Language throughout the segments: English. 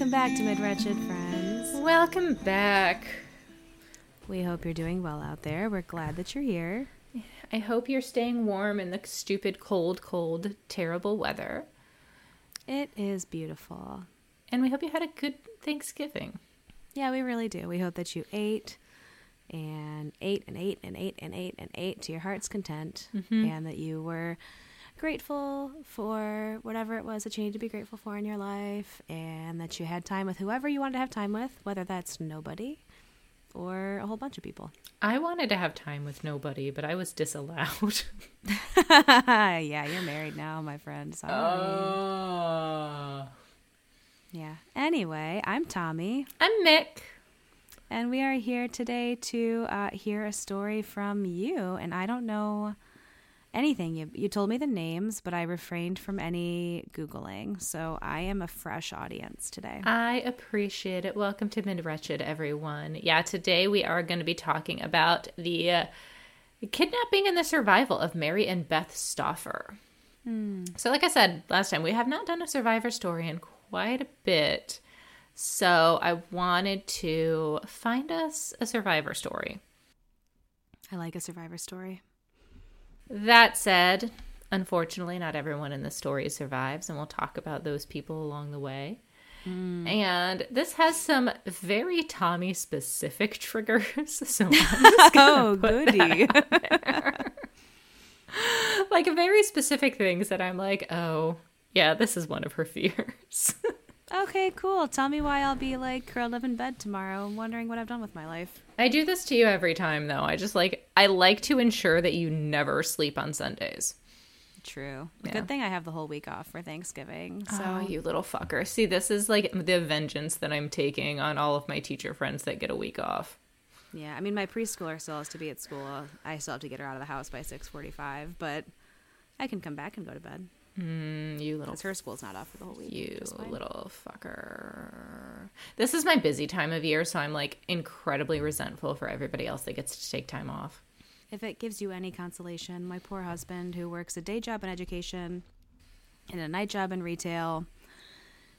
Welcome back to Mid Wretched Friends. Welcome back. We hope you're doing well out there. We're glad that you're here. I hope you're staying warm in the stupid, cold, cold, terrible weather. It is beautiful. And we hope you had a good Thanksgiving. Yeah, we really do. We hope that you ate and ate and ate and ate and ate and ate to your heart's content mm-hmm. and that you were grateful for whatever it was that you need to be grateful for in your life and that you had time with whoever you wanted to have time with, whether that's nobody or a whole bunch of people. I wanted to have time with nobody, but I was disallowed. yeah, you're married now, my friend. Sorry. Oh. Yeah. Anyway, I'm Tommy, I'm Mick. and we are here today to uh, hear a story from you. And I don't know anything. You, you told me the names, but I refrained from any Googling. So I am a fresh audience today. I appreciate it. Welcome to Mid Wretched, everyone. Yeah, today we are going to be talking about the uh, kidnapping and the survival of Mary and Beth Stauffer. So, like I said last time, we have not done a survivor story in quite a bit. So, I wanted to find us a survivor story. I like a survivor story. That said, unfortunately, not everyone in the story survives, and we'll talk about those people along the way. Mm. And this has some very Tommy specific triggers. So I'm just gonna Oh, put goody. like very specific things that I'm like, oh, yeah, this is one of her fears. okay, cool. Tell me why I'll be like curled up in bed tomorrow, wondering what I've done with my life. I do this to you every time, though. I just like, I like to ensure that you never sleep on Sundays. True. Yeah. Good thing I have the whole week off for Thanksgiving. So Oh, you little fucker. See, this is like the vengeance that I'm taking on all of my teacher friends that get a week off. Yeah, I mean, my preschooler still has to be at school. I still have to get her out of the house by six forty-five, but I can come back and go to bed Mm, you little because her school's not off for the whole week. You which is fine. little fucker. This is my busy time of year, so I'm like incredibly resentful for everybody else that gets to take time off. If it gives you any consolation, my poor husband, who works a day job in education and a night job in retail,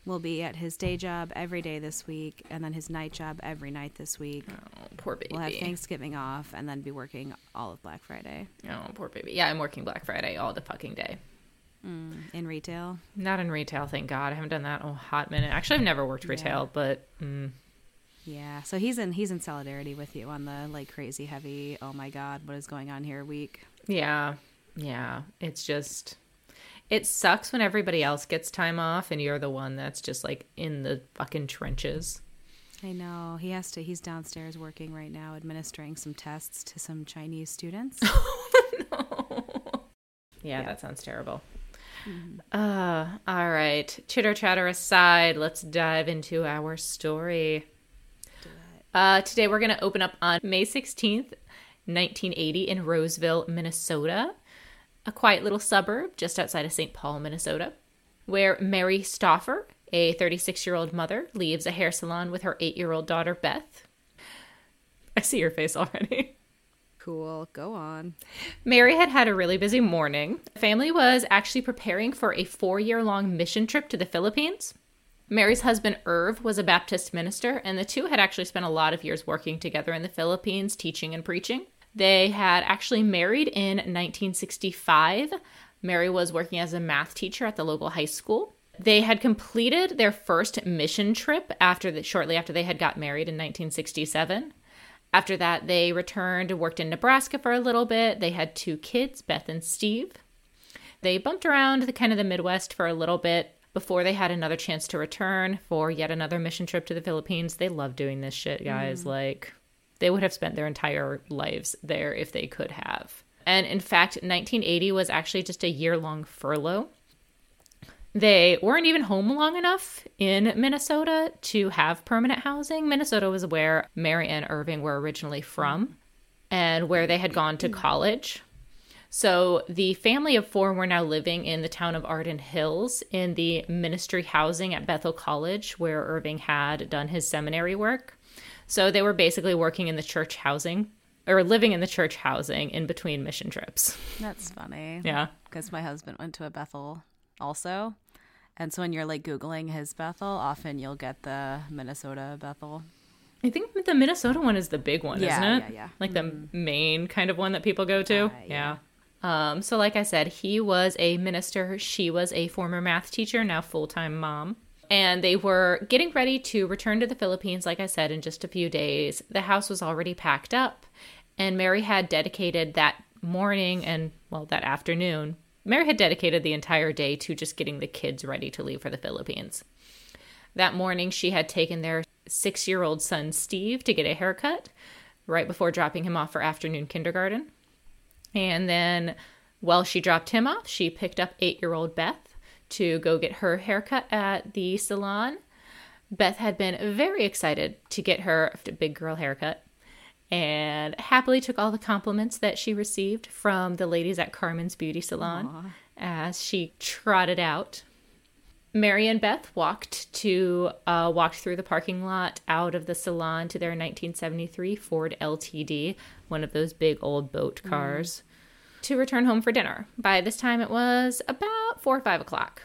will be at his day job every day this week, and then his night job every night this week. Oh, poor baby. We'll have Thanksgiving off, and then be working all of Black Friday Oh, poor baby. Yeah, I'm working Black Friday all the fucking day. In retail. Not in retail, thank God. I haven't done that in a hot minute. Actually, I've never worked retail, but mm, Yeah, so he's in he's in solidarity with you on the like crazy heavy. Oh my God, what is going on here? Week. yeah, yeah. It's just, it sucks when everybody else gets time off and you're the one that's just like in the fucking trenches. I know he has to. He's downstairs working right now, administering some tests to some Chinese students. No. Yeah, that sounds terrible. Uh, all right. Chitter chatter aside, let's dive into our story. Uh, today we're going to open up on May 16th, 1980, in Roseville, Minnesota, a quiet little suburb just outside of St. Paul, Minnesota, where Mary Stauffer, a 36 year old mother, leaves a hair salon with her eight year old daughter, Beth. I see your face already. cool. Go on. Mary had had a really busy morning. The family was actually preparing for a four year long mission trip to the Philippines. Mary's husband, Irv, was a Baptist minister, and the two had actually spent a lot of years working together in the Philippines, teaching and preaching. They had actually married in 1965. Mary was working as a math teacher at the local high school. They had completed their first mission trip after the, shortly after they had got married in 1967. After that, they returned and worked in Nebraska for a little bit. They had two kids, Beth and Steve. They bumped around the kind of the Midwest for a little bit before they had another chance to return for yet another mission trip to the Philippines. They love doing this shit, guys. Mm. Like they would have spent their entire lives there if they could have. And in fact, 1980 was actually just a year long furlough. They weren't even home long enough in Minnesota to have permanent housing. Minnesota was where Mary and Irving were originally from and where they had gone to hmm. college. So the family of four were now living in the town of Arden Hills in the ministry housing at Bethel College, where Irving had done his seminary work. So they were basically working in the church housing or living in the church housing in between mission trips. That's funny. Yeah. Because my husband went to a Bethel also And so when you're like Googling his Bethel, often you'll get the Minnesota Bethel. I think the Minnesota one is the big one, Yeah, isn't it? yeah, yeah. Like the main kind of one that people go to. Uh, yeah. yeah. Um, so, like I said, he was a minister. She was a former math teacher, now full time mom. And they were getting ready to return to the Philippines, like I said, in just a few days. The house was already packed up, and Mary had dedicated that morning and, well, that afternoon. Mary had dedicated the entire day to just getting the kids ready to leave for the Philippines. That morning, she had taken their six year old son, Steve, to get a haircut right before dropping him off for afternoon kindergarten. And then while she dropped him off, she picked up eight year old Beth to go get her haircut at the salon. Beth had been very excited to get her big girl haircut and happily took all the compliments that she received from the ladies at Carmen's Beauty Salon as she trotted out. Mary and Beth walked to uh, walked through the parking lot out of the salon to their 1973 Ford LTD, one of those big old boat cars, to return home for dinner. By this time, it was about four or five o'clock.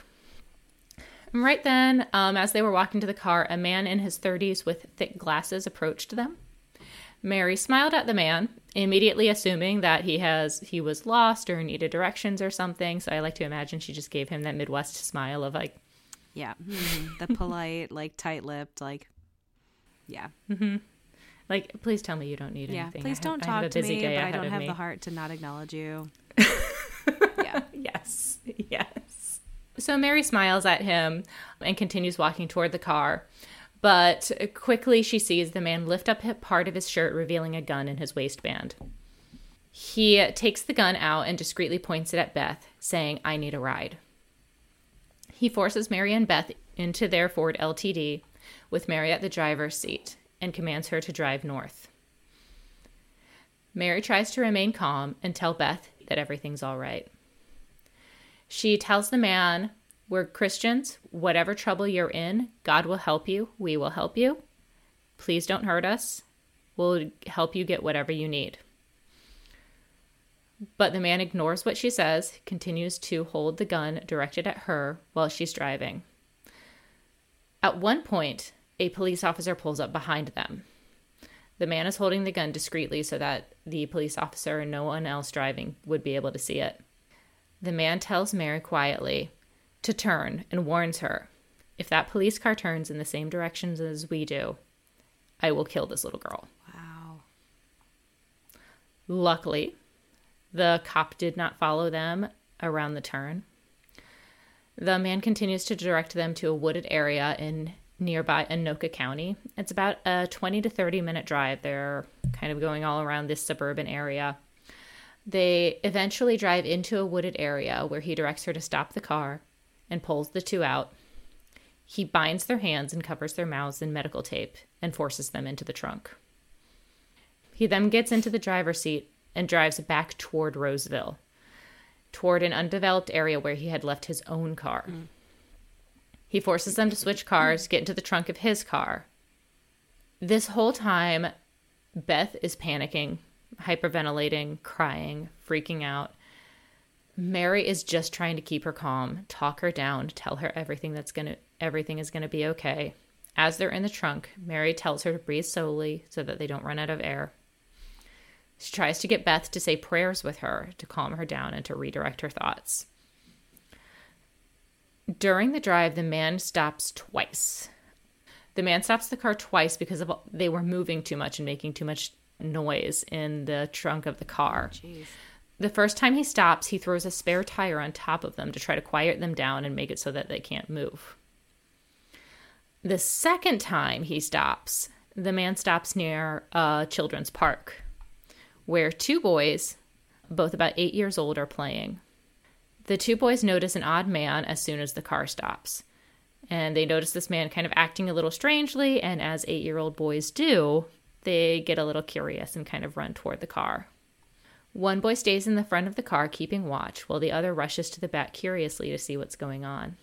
And right then, um, as they were walking to the car, a man in his 30s with thick glasses approached them. Mary smiled at the man, immediately assuming that he has he was lost or needed directions or something. So I like to imagine she just gave him that Midwest smile of like, Yeah. Mhm. The polite, like tight lipped, like, yeah. Mm-hmm. like please tell me you don't need Yeah. anything. Please I don't have talk to me, but I don't have me. the heart to not acknowledge you. yeah. Yes, yes. So Mary smiles at him and continues walking toward the car. But quickly she sees the man lift up part of his shirt, revealing a gun in his waistband. He takes the gun out and discreetly points it at Beth, saying, I need a ride. He forces Mary and Beth into their Ford LTD with Mary at the driver's seat and commands her to drive north. Mary tries to remain calm and tell Beth that everything's all right. She tells the man, We're Christians. Whatever trouble you're in, God will help you. We will help you. Please don't hurt us. We'll help you get whatever you need. But the man ignores what she says, continues to hold the gun directed at her while she's driving. At one point, a police officer pulls up behind them. The man is holding the gun discreetly so that the police officer and no one else driving would be able to see it. The man tells Mary quietly to turn and warns her if that police car turns in the same directions as we do, I will kill this little girl. Wow. Luckily, the cop did not follow them around the turn. The man continues to direct them to a wooded area in nearby Anoka County. It's about a 20 to 30 minute drive. They're kind of going all around this suburban area. They eventually drive into a wooded area where he directs her to stop the car and pulls the two out. He binds their hands and covers their mouths in medical tape and forces them into the trunk. He then gets into the driver's seat and drives back toward Roseville, toward an undeveloped area where he had left his own car. Mm. He forces them to switch cars, get into the trunk of his car. This whole time, Beth is panicking, hyperventilating, crying, freaking out. Mary is just trying to keep her calm, talk her down, tell her everything that's going to everything is going to be okay. As they're in the trunk, Mary tells her to breathe slowly so that they don't run out of air. She tries to get Beth to say prayers with her to calm her down and to redirect her thoughts. During the drive, the man stops twice. The man stops the car twice because of they were moving too much and making too much noise in the trunk of the car. Jeez. The first time he stops, he throws a spare tire on top of them to try to quiet them down and make it so that they can't move. The second time he stops, the man stops near a children's park where two boys, both about eight years old, are playing. The two boys notice an odd man as soon as the car stops. And they notice this man kind of acting a little strangely, and as eight year old boys do, they get a little curious and kind of run toward the car. One boy stays in the front of the car keeping watch, while the other rushes to the back curiously to see what's going on.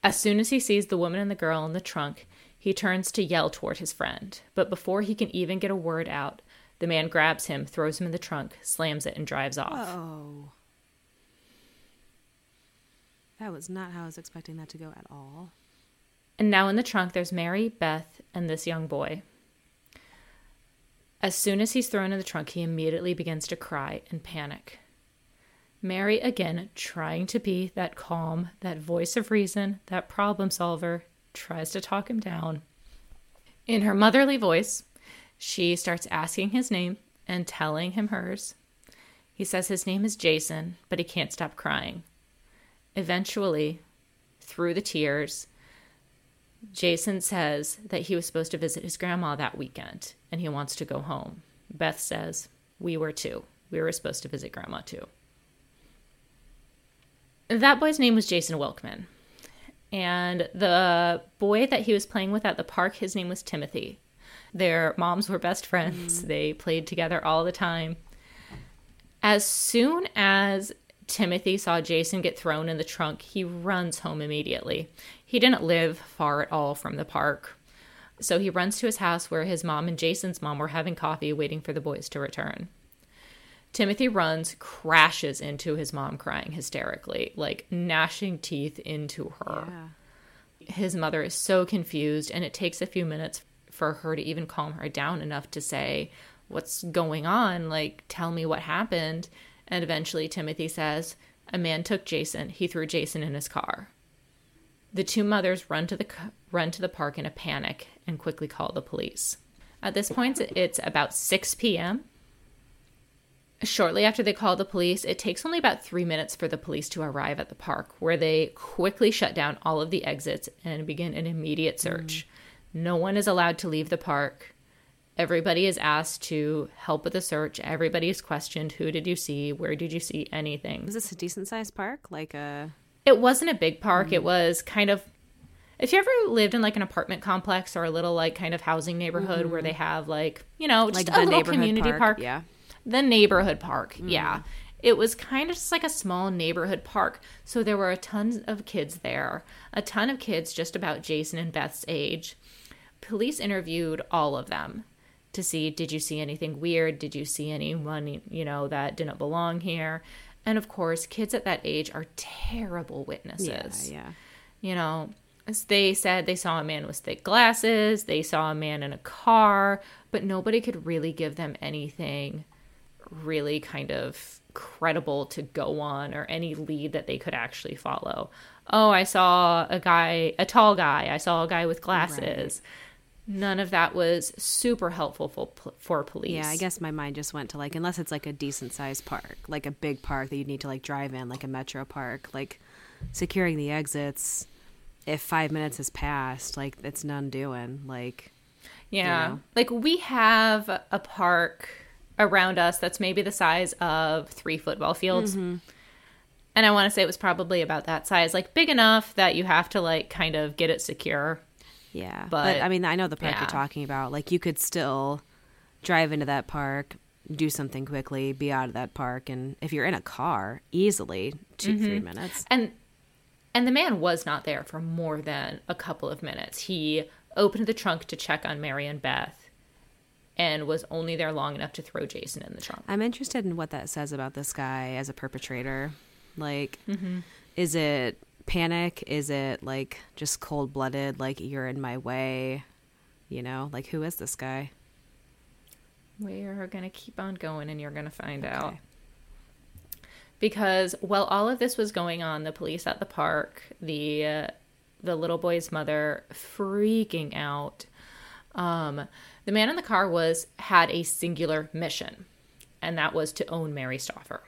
As soon as he sees the woman and the girl in the trunk, he turns to yell toward his friend. But before he can even get a word out, the man grabs him, throws him in the trunk, slams it, and drives off. Oh. That was not how I was expecting that to go at all. And now in the trunk, there's Mary, Beth, and this young boy. As soon as he's thrown in the trunk, he immediately begins to cry and panic. Mary, again, trying to be that calm, that voice of reason, that problem solver, tries to talk him down. In her motherly voice, she starts asking his name and telling him hers. He says his name is Jason, but he can't stop crying. Eventually, through the tears, Jason says that he was supposed to visit his grandma that weekend and he wants to go home. Beth says, We were too. We were supposed to visit grandma too. That boy's name was Jason Wilkman. And the boy that he was playing with at the park, his name was Timothy. Their moms were best friends. Mm. They played together all the time. As soon as Timothy saw Jason get thrown in the trunk, he runs home immediately. He didn't live far at all from the park. So he runs to his house where his mom and Jason's mom were having coffee, waiting for the boys to return. Timothy runs, crashes into his mom, crying hysterically, like gnashing teeth into her. Yeah. His mother is so confused, and it takes a few minutes for her to even calm her down enough to say, What's going on? Like, tell me what happened. And eventually, Timothy says, A man took Jason. He threw Jason in his car. The two mothers run to the run to the park in a panic and quickly call the police. At this point, it's about 6 p.m. Shortly after they call the police, it takes only about three minutes for the police to arrive at the park, where they quickly shut down all of the exits and begin an immediate search. Mm. No one is allowed to leave the park. Everybody is asked to help with the search. Everybody is questioned. Who did you see? Where did you see anything? Is this a decent sized park? Like a. It wasn't a big park. Mm. It was kind of. If you ever lived in like an apartment complex or a little like kind of housing neighborhood mm. where they have like, you know, just like a little community park. park. Yeah the neighborhood park. Mm. Yeah. It was kind of just like a small neighborhood park. So there were a ton of kids there, a ton of kids just about Jason and Beth's age. Police interviewed all of them to see did you see anything weird? Did you see anyone, you know, that didn't belong here? And of course, kids at that age are terrible witnesses. Yeah, yeah. You know, they said they saw a man with thick glasses, they saw a man in a car, but nobody could really give them anything really kind of credible to go on or any lead that they could actually follow. Oh, I saw a guy, a tall guy. I saw a guy with glasses. Right. None of that was super helpful for, for police. Yeah, I guess my mind just went to like, unless it's like a decent sized park, like a big park that you need to like drive in, like a metro park, like securing the exits. If five minutes has passed, like it's none doing. Like, yeah, you know. like we have a park around us that's maybe the size of three football fields. Mm-hmm. And I want to say it was probably about that size, like big enough that you have to like kind of get it secure. Yeah. But, but I mean, I know the park yeah. you're talking about. Like you could still drive into that park, do something quickly, be out of that park, and if you're in a car, easily 2 mm-hmm. three minutes. And and the man was not there for more than a couple of minutes. He opened the trunk to check on Mary and Beth and was only there long enough to throw Jason in the trunk. I'm interested in what that says about this guy as a perpetrator. Like, mm-hmm. is it panic? Is it like just cold blooded, like you're in my way? You know, like who is this guy? We're going to keep on going and you're going to find okay. out. Because while all of this was going on, the police at the park, the uh, the little boy's mother freaking out. Um, the man in the car was had a singular mission, and that was to own Mary Stauffer.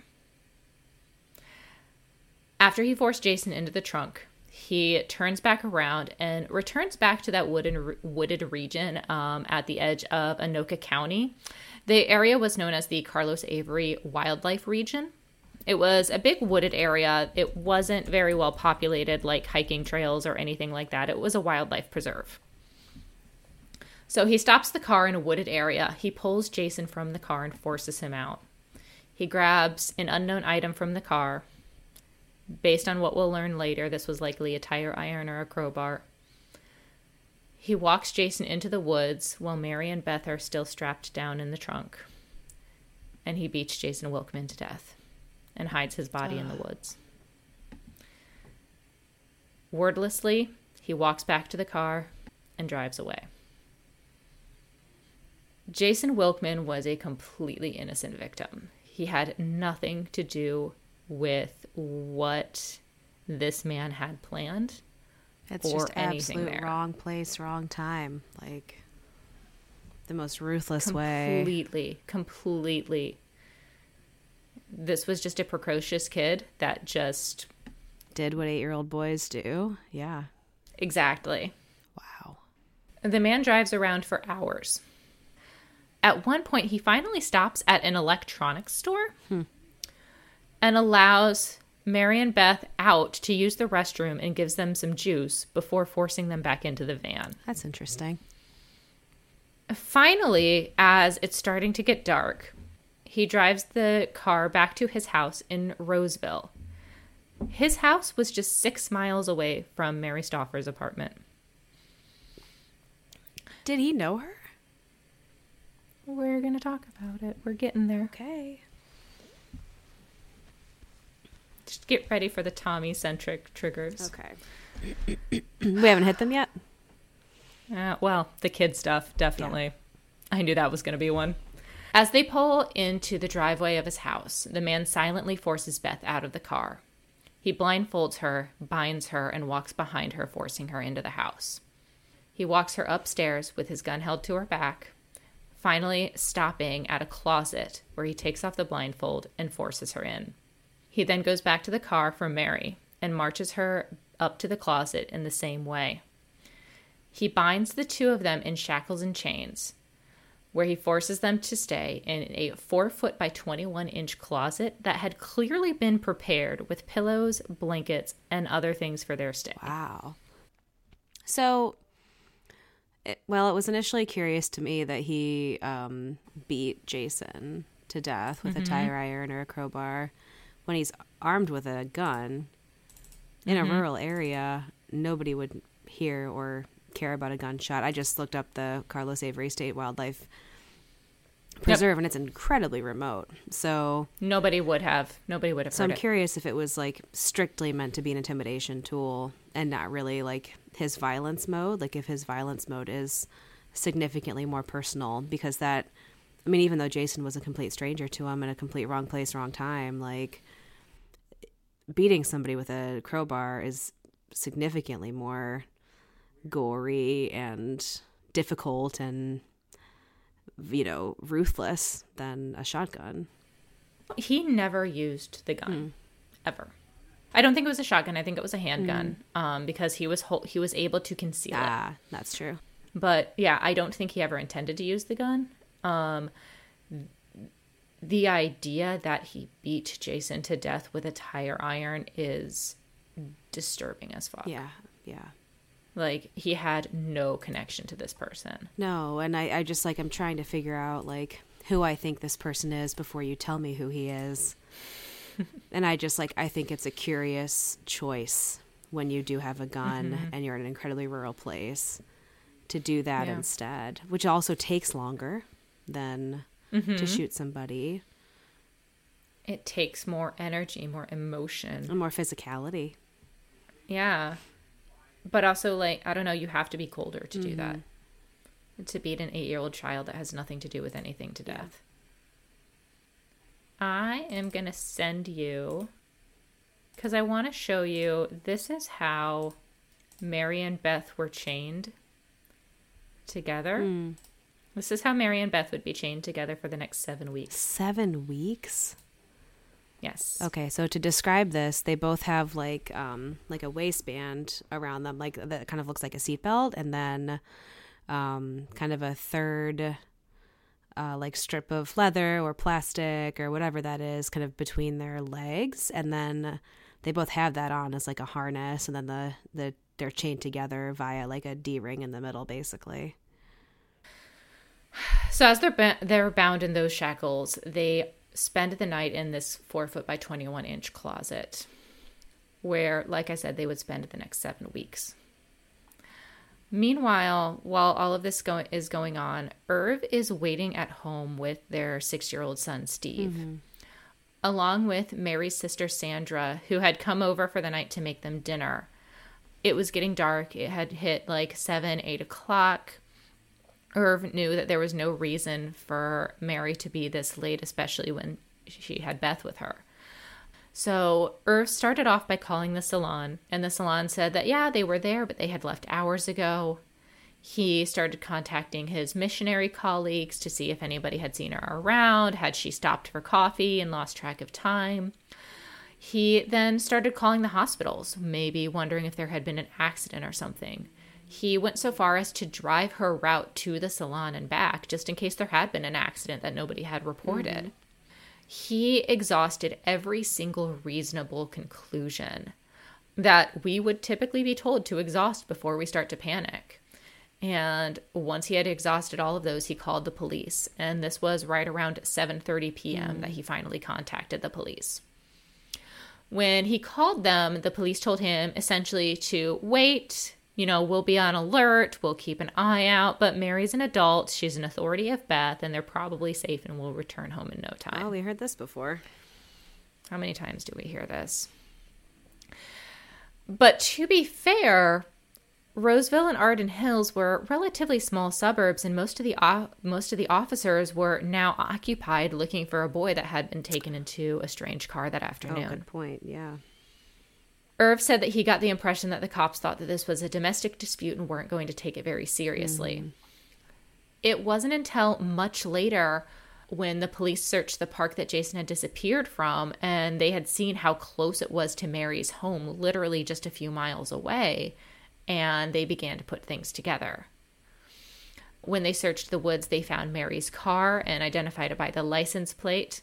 After he forced Jason into the trunk, he turns back around and returns back to that wooden, wooded region um, at the edge of Anoka County. The area was known as the Carlos Avery Wildlife Region. It was a big wooded area. It wasn't very well populated, like hiking trails or anything like that. It was a wildlife preserve. So he stops the car in a wooded area. He pulls Jason from the car and forces him out. He grabs an unknown item from the car. Based on what we'll learn later, this was likely a tire iron or a crowbar. He walks Jason into the woods while Mary and Beth are still strapped down in the trunk. And he beats Jason Wilkman to death and hides his body in the woods. Wordlessly, he walks back to the car and drives away. Jason Wilkman was a completely innocent victim. He had nothing to do with what this man had planned It's just absolute there. wrong place, wrong time. Like the most ruthless way. completely, completely. This was just a precocious kid that just Did what eight year old boys do. Yeah. exactly. Wow. The man drives around for hours. At one point, he finally stops at an electronics store hmm. And allows Mary and Beth out to use the restroom and gives them some juice before forcing them back into the van. That's interesting. Finally, as it's starting to get dark, he drives the car back to his house in Roseville. His house was just six miles away from Mary Stauffer's apartment. Did he know her? We're going to talk about it. We're getting there. Okay. Just get ready for the Tommy centric triggers. Okay. we haven't hit them yet. Uh, well, the kid stuff, definitely. I knew that was going to be one. As they pull into the driveway of his house, the man silently forces Beth out of the car. He blindfolds her, binds her, and walks behind her, forcing her into the house. He walks her upstairs with his gun held to her back, finally stopping at a closet where he takes off the blindfold and forces her in. He then goes back to the car for Mary and marches her up to the closet in the same way. He binds the two of them in shackles and chains, where he forces them to stay in a four foot by 21 inch closet that had clearly been prepared with pillows, blankets, and other things for their stay. Wow. So, it, well, it was initially curious to me that he um, beat Jason to death with a tire iron or a crowbar when he's armed with a gun in a mm-hmm. rural area. Nobody would hear or care about a gunshot. I just looked up the Carlos Avery State Wildlife Preserve, and it's incredibly remote. So, Nobody would have. Nobody would have so I'm it. curious if it was like strictly meant to be an intimidation tool and not really like his violence mode. Like if his violence mode is significantly more personal, because that, I mean, even though Jason was a complete stranger to him in a complete wrong place, wrong time, like beating somebody with a crowbar is significantly more gory and difficult and you know ruthless than a shotgun. He never used the gun ever. I don't think it was a shotgun. I think it was a handgun um, because he was he was able to conceal it. Ah, that's true. But yeah, I don't think he ever intended to use the gun. Um, the idea that he beat Jason to death with a tire iron is disturbing as fuck. Yeah, yeah. Like he had no connection to this person. No, and I, I just like I'm trying to figure out like who I think this person is before you tell me who he is. and I just like I think it's a curious choice when you do have a gun mm-hmm. and you're in an incredibly rural place to do that Yeah. instead, which also takes longer than to mm-hmm. shoot somebody It takes more energy, more emotion. and more physicality. Yeah. But also, like, I don't know, you have to be colder to do that. Mm-hmm. To beat an eight year old child that has nothing to do with anything to death. I am going to send you, because I want to show you this is how Mary and Beth were chained together. Mm. This is how Mary and Beth would be chained together for the next seven weeks. Seven weeks. Yes. Okay, so to describe this, they both have like um like a waistband around them, like that kind of looks like a seatbelt, and then um kind of a third uh like strip of leather or plastic or whatever that is, kind of between their legs, and then they both have that on as like a harness, and then the the they're chained together via like a D ring in the middle, basically. So as they're ba- they're bound in those shackles, they spend the night in this four foot by twenty one inch closet, where, like I said, they would spend the next seven weeks. Meanwhile, while all of this go- is going on, Irv is waiting at home with their six year old son Steve, mm-hmm. along with Mary's sister Sandra, who had come over for the night to make them dinner. It was getting dark. It had hit like seven, eight o'clock. Irv knew that there was no reason for Mary to be this late, especially when she had Beth with her. So Irv started off by calling the salon, and the salon said that, yeah, they were there, but they had left hours ago. He started contacting his missionary colleagues to see if anybody had seen her around, had she stopped for coffee and lost track of time. He then started calling the hospitals, maybe wondering if there had been an accident or something. He went so far as to drive her route to the salon and back, just in case there had been an accident that nobody had reported. Mm-hmm. He exhausted every single reasonable conclusion that we would typically be told to exhaust before we start to panic. And once he had exhausted all of those, he called the police. And this was right around 7:30 p.m. Mm. that he finally contacted the police. When he called them, the police told him essentially to wait, you know, we'll be on alert, we'll keep an eye out, but Mary's an adult, she's an authority of Beth, and they're probably safe and will return home in no time. Oh, we heard this before. How many times do we hear this? But to be fair, Roseville and Arden Hills were relatively small suburbs, and most of the uh, most of the officers were now occupied looking for a boy that had been taken into a strange car that afternoon. Oh, good point. Yeah. Irv said that he got the impression that the cops thought that this was a domestic dispute and weren't going to take it very seriously. Mm. It wasn't until much later when the police searched the park that Jason had disappeared from and they had seen how close it was to Mary's home, literally just a few miles away and they began to put things together. When they searched the woods, they found Mary's car and identified it by the license plate,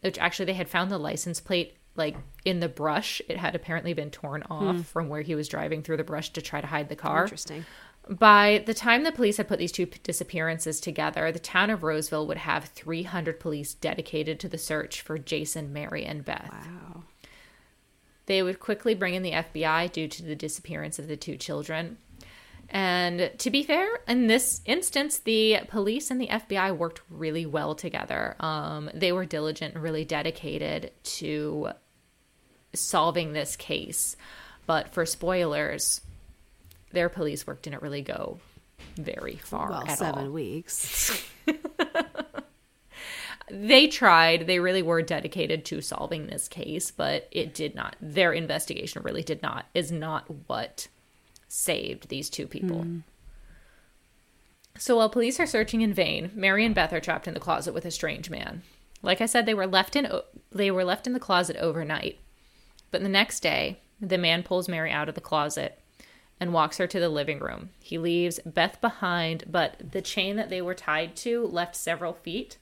which actually they had found the license plate like in the brush. It had apparently been torn off hmm. from where he was driving through the brush to try to hide the car. Interesting. By the time the police had put these two disappearances together, the town of Roseville would have 300 police dedicated to the search for Jason, Mary, and Beth. Wow. They would quickly bring in the FBI due to the disappearance of the two children. And to be fair, in this instance, the police and the FBI worked really well together. Um, they were diligent and really dedicated to solving this case. But for spoilers, their police work didn't really go very far well, seven all. weeks. they tried they really were dedicated to solving this case but it did not their investigation really did not is not what saved these two people mm. so while police are searching in vain mary and beth are trapped in the closet with a strange man like i said they were left in they were left in the closet overnight but the next day the man pulls mary out of the closet and walks her to the living room he leaves beth behind but the chain that they were tied to left several feet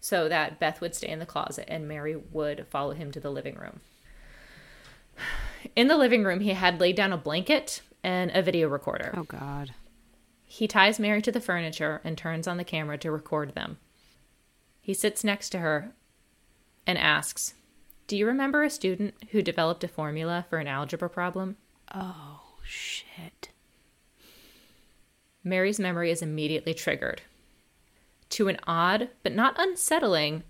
so that Beth would stay in the closet and Mary would follow him to the living room. In the living room, he had laid down a blanket and a video recorder. Oh, God. He ties Mary to the furniture and turns on the camera to record them. He sits next to her and asks, Do you remember a student who developed a formula for an algebra problem? Oh, shit. Mary's memory is immediately triggered to an odd, but not unsettling,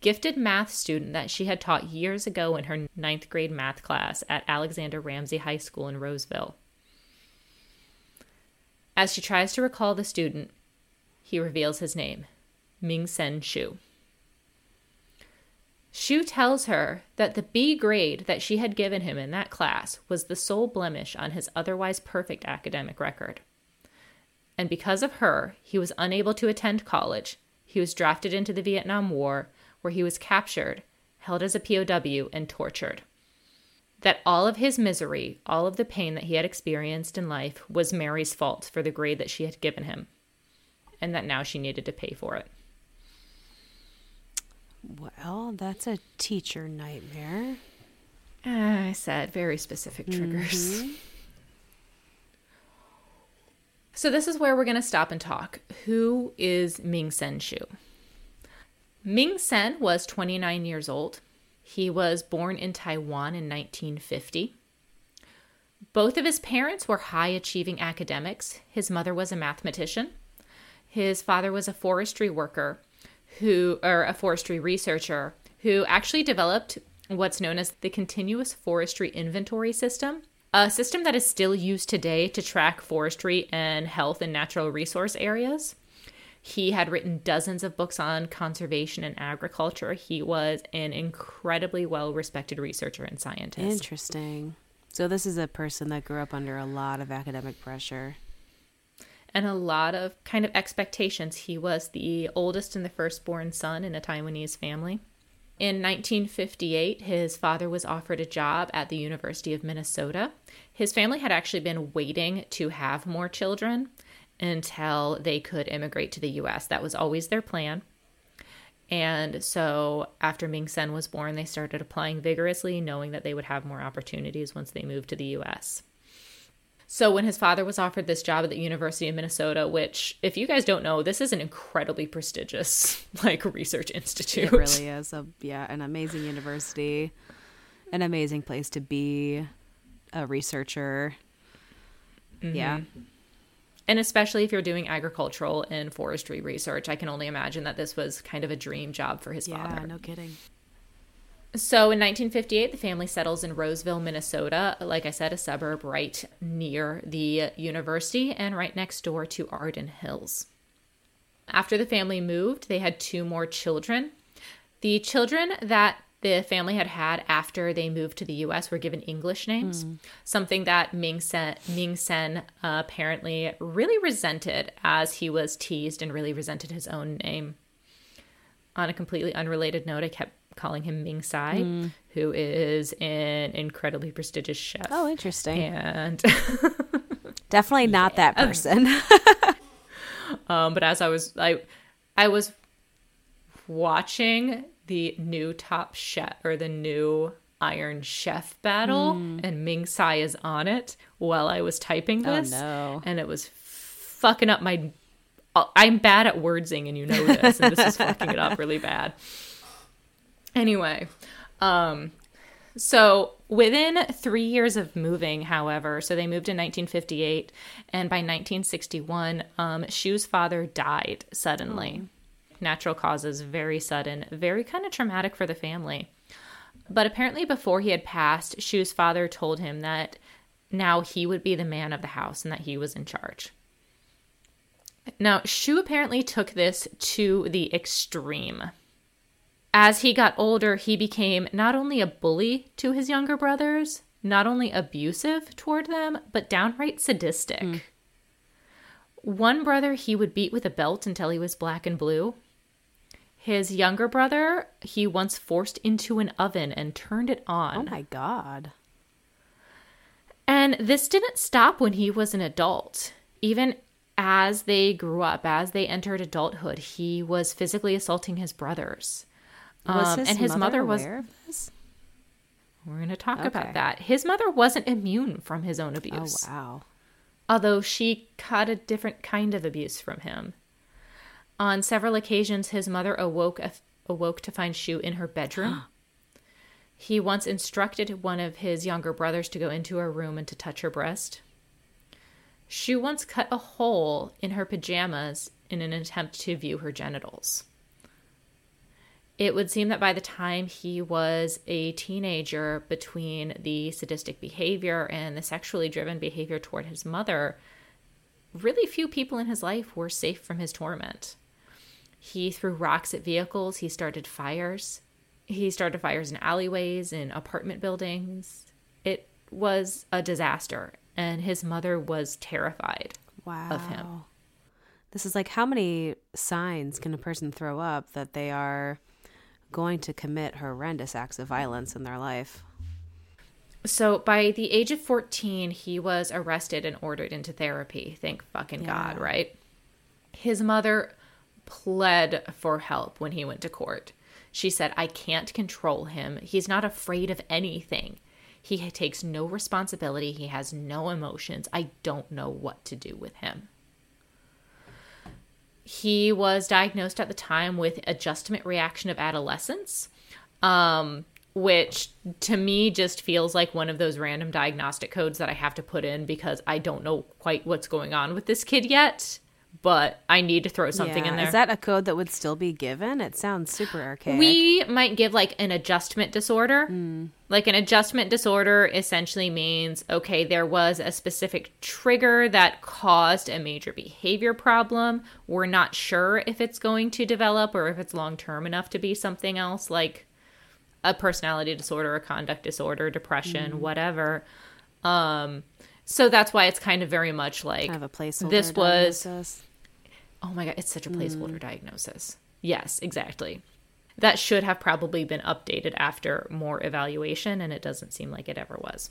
gifted math student that she had taught years ago in her ninth grade math class at Alexander Ramsey High School in Roseville. As she tries to recall the student, he reveals his name Ming Sen Shiue. Shiue tells her that the B grade that she had given him in that class was the sole blemish on his otherwise perfect academic record and because of her, he was unable to attend college. He was drafted into the Vietnam War, where he was captured, held as a POW, and tortured. That all of his misery, all of the pain that he had experienced in life, was Mary's fault for the grade that she had given him, and that now she needed to pay for it. Well, that's a teacher nightmare. I said very specific triggers. Mm-hmm. So this is where we're going to stop and talk. Who is Ming Sen Shiue? Ming Sen was 29 years old. He was born in Taiwan in 1950. Both of his parents were high achieving academics. His mother was a mathematician. His father was a forestry worker who or a forestry researcher who actually developed what's known as the continuous forestry inventory system a system that is still used today to track forestry and health in natural resource areas. He had written dozens of books on conservation and agriculture. He was an incredibly well respected researcher and scientist. Interesting. So, this is a person that grew up under a lot of academic pressure. And a lot of kind of expectations. He was the oldest and the firstborn son in a Taiwanese family. In 1958, his father was offered a job at the University of Minnesota. His family had actually been waiting to have more children until they could immigrate to the US. That was always their plan. And so after Ming Sen was born, they started applying vigorously, knowing that they would have more opportunities once they moved to the US. So when his father was offered this job at the University of Minnesota, which if you guys don't know, this is an incredibly prestigious like research institute. It really is a yeah, an amazing university, an amazing place to be a researcher. Mm-hmm. Yeah. And especially if you're doing agricultural and forestry research, I can only imagine that this was kind of a dream job for his yeah, father. Yeah, no kidding. So in 1958, the family settles in Roseville, Minnesota, like I said, a suburb right near the university and right next door to Arden Hills. After the family moved, they had two more children. The children that the family had had after they moved to the US were given English names, mm. something that Ming Sen, Ming Sen uh, apparently really resented as he was teased and really resented his own name. On a completely unrelated note, I kept calling him Ming Tsai, mm. who is an incredibly prestigious chef. Oh, interesting. And definitely not yeah. that person. um, but as I was I I was watching the new Top Chef or the new Iron Chef battle, mm. and Ming Tsai is on it while I was typing oh, this. Oh, no. And it was fucking up my. I'm bad at wordsing, and you know this, and this is fucking it up really bad. Anyway, um, so within three years of moving, however, so they moved in 1958, and by 1961, um, Shiue's father died suddenly. Natural causes, very sudden, very kind of traumatic for the family. But apparently, before he had passed, Shiue's father told him that now he would be the man of the house and that he was in charge. Now, Shiue apparently took this to the extreme. As he got older, he became not only a bully to his younger brothers, not only abusive toward them, but downright sadistic. Mm. One brother he would beat with a belt until he was black and blue. His younger brother, he once forced into an oven and turned it on. Oh my God. And this didn't stop when he was an adult. Even as they grew up, as they entered adulthood, he was physically assaulting his brothers. Um, and his mother, mother was. We're going to talk okay. about that. His mother wasn't immune from his own abuse. Oh wow! Although she caught a different kind of abuse from him. On several occasions, his mother awoke awoke to find Shiue in her bedroom. he once instructed one of his younger brothers to go into her room and to touch her breast. Shiue once cut a hole in her pajamas in an attempt to view her genitals. It would seem that by the time he was a teenager, between the sadistic behavior and the sexually driven behavior toward his mother, really few people in his life were safe from his torment. He threw rocks at vehicles, he started fires. He started fires in alleyways, in apartment buildings. It was a disaster, and his mother was terrified wow. of him. This is like how many signs can a person throw up that they are going to commit horrendous acts of violence in their life. So by the age of 14, he was arrested and ordered into therapy. Thank fucking yeah. God, right? His mother pled for help when he went to court. She said, I can't control him. He's not afraid of anything. He takes no responsibility. He has no emotions. I don't know what to do with him. He was diagnosed at the time with adjustment reaction of adolescence, um, which to me just feels like one of those random diagnostic codes that I have to put in because I don't know quite what's going on with this kid yet. But I need to throw something Yeah. in there. Is that a code that would still be given? It sounds super archaic. we might give like an adjustment disorder. Like an adjustment disorder essentially means okay, there was a specific trigger that caused a major behavior problem. We're not sure if it's going to develop or if it's long term enough to be something else like a personality disorder, a conduct disorder, depression, whatever. Um so that's why it's kind of very much like kind of a placeholder. this was diagnosis. Oh my god, it's such a Mm. placeholder diagnosis. Yes, exactly. That should have probably been updated after more evaluation, and it doesn't seem like it ever was.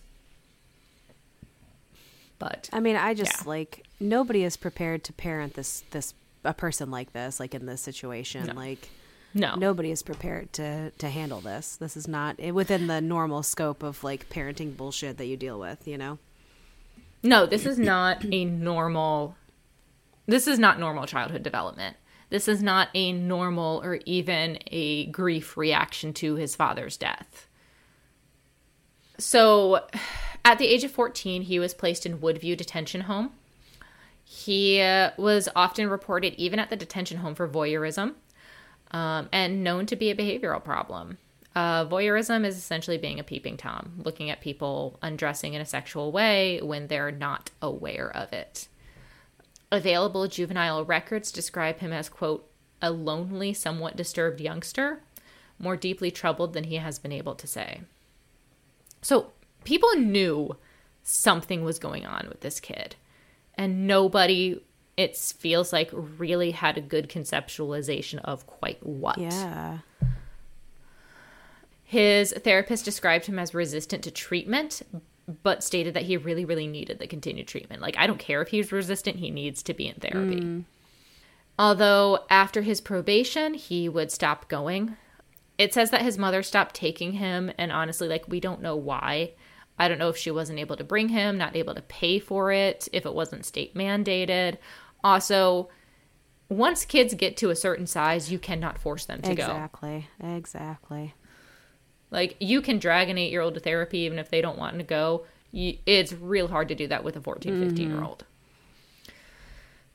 But I mean, I just Yeah. like nobody is prepared to parent this this a person like this, like in this situation. No. Like no, nobody is prepared to to handle this. This is not eh, within the normal scope of like parenting bullshit that you deal with. You know. No, this is not a normal. This is not normal childhood development. This is not a normal or even a grief reaction to his father's death. So, at the age of 14, he was placed in Woodview Detention Home. He uh, was often reported, even at the detention home, for voyeurism um, and known to be a behavioral problem. Uh, voyeurism is essentially being a peeping Tom, looking at people undressing in a sexual way when they're not aware of it. Available juvenile records describe him as, quote, a lonely, somewhat disturbed youngster, more deeply troubled than he has been able to say. So people knew something was going on with this kid, and nobody, it feels like, really had a good conceptualization of quite what. Yeah. His therapist described him as resistant to treatment, but stated that he really, really needed the continued treatment. Like, I don't care if he's resistant, he needs to be in therapy. Hmm. Although, after his probation, he would stop going. It says that his mother stopped taking him, and honestly, like, we don't know why. I don't know if she wasn't able to bring him, not able to pay for it, if it wasn't state mandated. Also, once kids get to a certain size, you cannot force them to go. exactly. Exactly. Like you can drag an 8-year-old to therapy even if they don't want to go. You, it's real hard to do that with a 14, 15-year-old.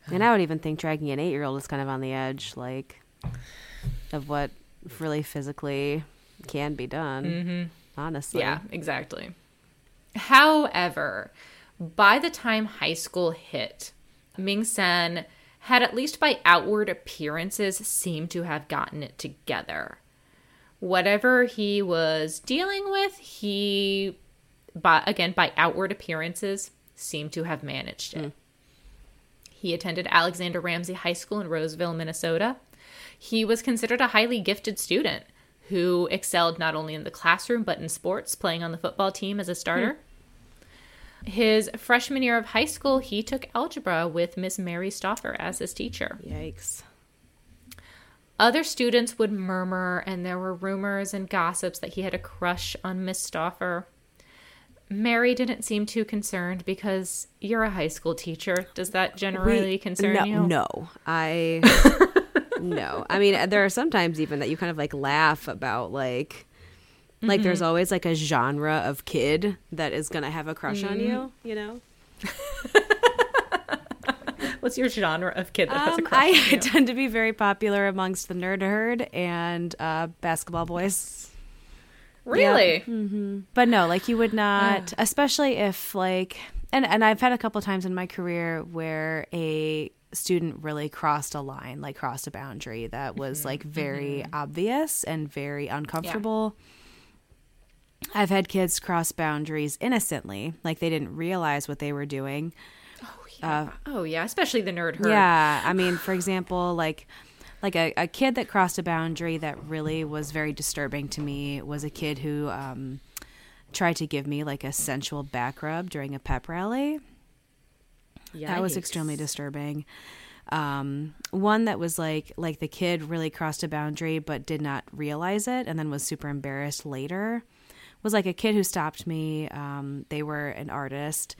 And I would even think dragging an eight year old is kind of on the edge, like, of what really physically can be done. Mm-hmm. Honestly. Yeah, exactly. However, by the time high school hit, Ming Sen had at least by outward appearances seemed to have gotten it together. Whatever he was dealing with, he by again by outward appearances seemed to have managed it. Hmm. He attended Alexander Ramsey High School in Roseville, Minnesota. He was considered a highly gifted student who excelled not only in the classroom but in sports, playing on the football team as a starter. Hmm. His freshman year of high school, he took algebra with Miss Mary Stauffer as his teacher. Yikes. Other students would murmur, and there were rumors and gossips that he had a crush on Miss Stauffer. Mary didn't seem too concerned because you're a high school teacher. Does that generally We- concern no, you? No, I no. I mean, there are sometimes even that you kind of like laugh about, like, like Mm-hmm. there's always like a genre of kid that is gonna have a crush on Mm-hmm. you. You know, What's your genre of kid that has a um, crush I tend to be very popular amongst the nerd herd and uh, basketball boys. Really? But no, like you would not, especially if like, and and I've had a couple times in my career where a student really crossed a line, like crossed a boundary that was like very obvious and very uncomfortable. I've had kids cross boundaries innocently, like they didn't realize what they were doing. Oh yeah, especially the nerd herd. Yeah, I mean, for example, like like a, a kid that crossed a boundary that really was very disturbing to me was a kid who um, tried to give me like a sensual back rub during a pep rally. Yeah. That was extremely disturbing. Um, one that was like like the kid really crossed a boundary but did not realize it and then was super embarrassed later. Was like a kid who stopped me. Um, they were an artist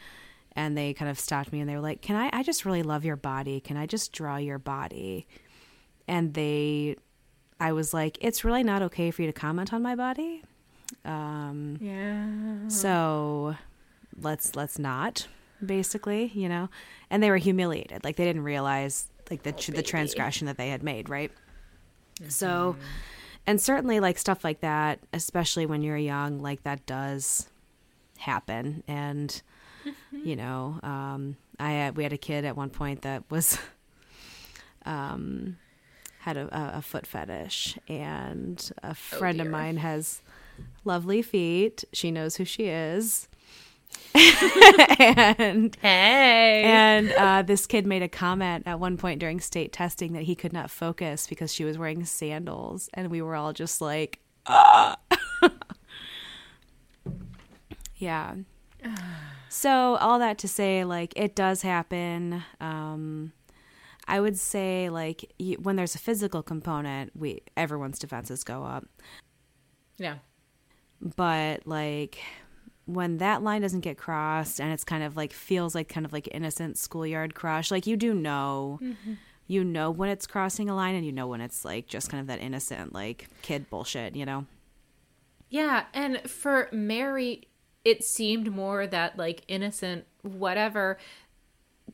and they kind of stopped me and they were like, "Can I? I just really love your body. Can I just draw your body?" And they, I was like, "It's really not okay for you to comment on my body." Um, Yeah. so let's let's not basically you know and they were humiliated like they didn't realize like the the transgression that they had made, right? So, and certainly like stuff like that, especially when you're young, like that does happen. And you know, um, I had, we had a kid at one point that was um had a, a, foot fetish, and a friend of mine has lovely feet. She knows who she is. and Hey. and uh, this kid made a comment at one point during state testing that he could not focus because she was wearing sandals, and we were all just like, "Ah." yeah. So all that to say, like it does happen. Um, I would say, like when there's a physical component, we everyone's defenses go up yeah. but like when that line doesn't get crossed and it's kind of like feels like kind of like innocent schoolyard crush like you do know you know when it's crossing a line and you know when it's like just kind of that innocent like kid bullshit you know Yeah, and for Mary, it seemed more that like innocent whatever.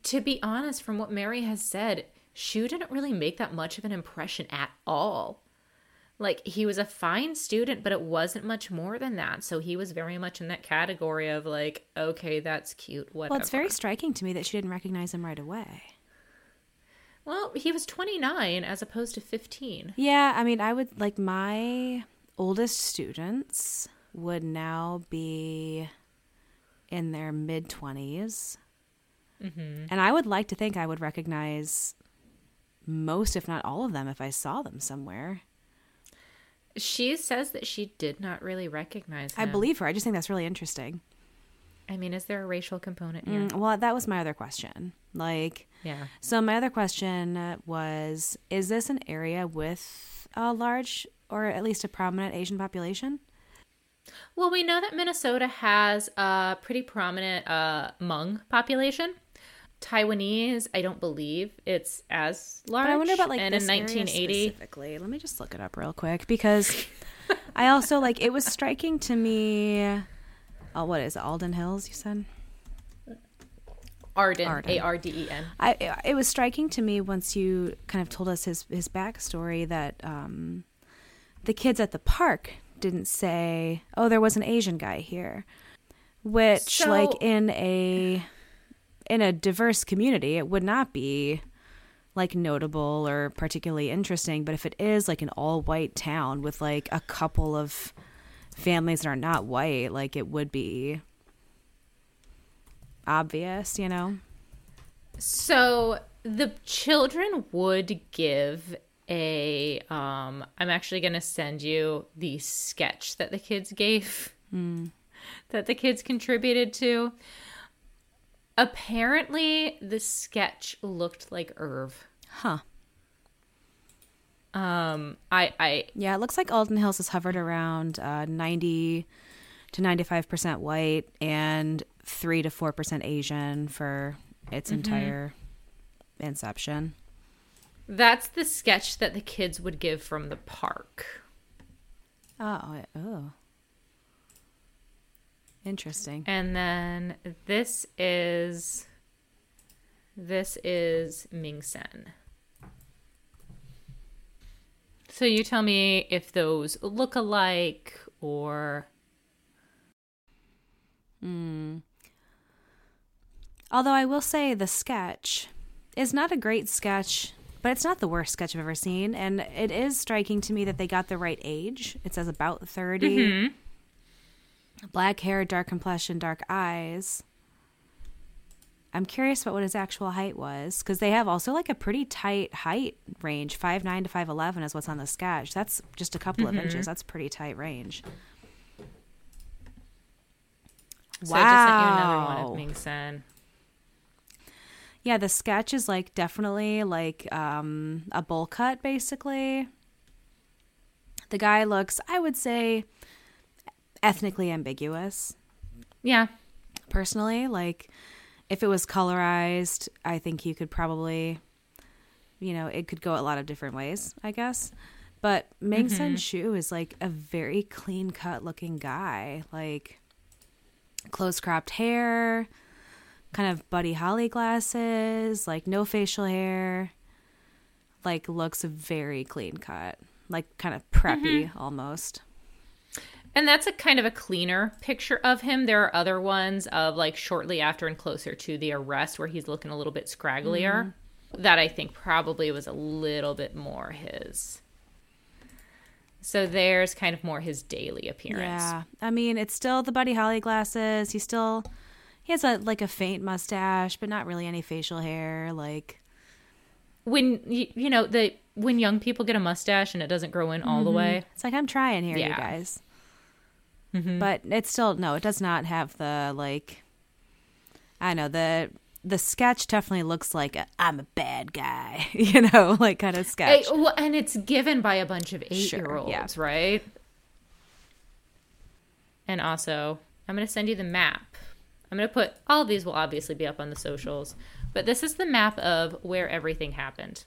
To be honest, from what Mary has said, Shiue didn't really make that much of an impression at all. Like he was a fine student, but it wasn't much more than that. So he was very much in that category of like, okay, that's cute, whatever. well it's very striking to me that she didn't recognize him right away well. He was twenty nine as opposed to fifteen. yeah i mean i would like my oldest students would now be in their mid 20s and i would like to think i would recognize most if not all of them if i saw them somewhere She says that she did not really recognize him. I believe her. I just think that's really interesting. I mean, is there a racial component here? Mm, well, that was my other question. Like, Yeah. so my other question was Is this an area with a large or at least a prominent Asian population? Well, we know that Minnesota has a pretty prominent uh, Hmong population. Taiwanese, I don't believe it's as large. But I wonder about like and this in area 1980. specifically. Let me just look it up real quick because I also like it was striking to me. Oh, what is it? Alden Hills? You said. Arden, Arden. A R D E N. I it was striking to me once you kind of told us his his backstory that um, the kids at the park didn't say, "Oh, there was an Asian guy here," which So- like in a in a diverse community, it would not be like notable or particularly interesting. But if it is like an all white town with like a couple of families that are not white, like it would be obvious, you know. So the children would give a. Um, I'm actually going to send you the sketch that the kids gave, that the kids contributed to. Apparently, the sketch looked like Irv. Huh. Um, I, I, Yeah, it looks like Alden Hills has hovered around uh, 90 to 95% white and 3 to 4% Asian for its entire inception. That's the sketch that the kids would give from the park. Oh, oh. Interesting. And then this is this is Ming Sen. So you tell me if those look alike or Hmm. Although I will say the sketch is not a great sketch, but it's not the worst sketch I've ever seen. And it is striking to me that they got the right age. It says about 30. Mm-hmm. Black hair, dark complexion, dark eyes. I'm curious about what his actual height was because they have also like a pretty tight height range. Five nine to 5'11 is what's on the sketch. That's just a couple of mm-hmm. inches. That's pretty tight range. so I just sent you another one Wow. of Ming Sen. Yeah, the sketch is like definitely like um, a bowl cut, basically. The guy looks, I would say, ethnically ambiguous. Yeah. Personally, like if it was colorized, I think you could probably, you know, it could go a lot of different ways, I guess. But Ming Sen Shiue is like a very clean cut looking guy, like close cropped hair, kind of Buddy Holly glasses, like no facial hair. like looks very clean cut, like kind of preppy mm-hmm. almost. And that's a kind of a cleaner picture of him. There are other ones of like shortly after and closer to the arrest where he's looking a little bit scragglier. Mm-hmm. That I think probably was a little bit more his. So there's kind of more his daily appearance. Yeah, I mean, it's still the Buddy Holly glasses. He still he has a like a faint mustache, but not really any facial hair. Like, When you, you know the when young people get a mustache and it doesn't grow in all the mm-hmm. way. it's like I'm trying here, you Yeah. guys. Mm-hmm. But it's still no, it does not have the like. I know the the sketch definitely looks like a I'm a bad guy, you know, like kind of sketch. Hey, well, and it's given by a bunch of eight Sure, year olds, yeah. right? And also, I'm going to send you the map. I'm going to put all of these will obviously be up on the socials, but this is the map of where everything happened.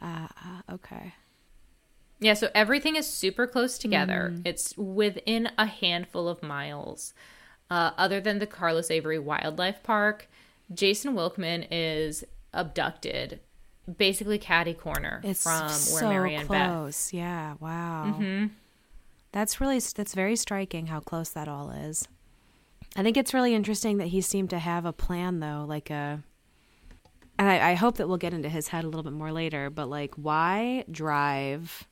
Uh, uh, okay. Yeah, so everything is super close together. Mm. It's within a handful of miles. Uh, other than the Carlos Avery Wildlife Park, Jason Wilkman is abducted, basically caddy corner It's from so where Mary and Beth close. Yeah. Wow. That's really that's very striking how close that all is. I think it's really interesting that he seemed to have a plan though, like a. And I, I hope that we'll get into his head a little bit more later, but like, why drive?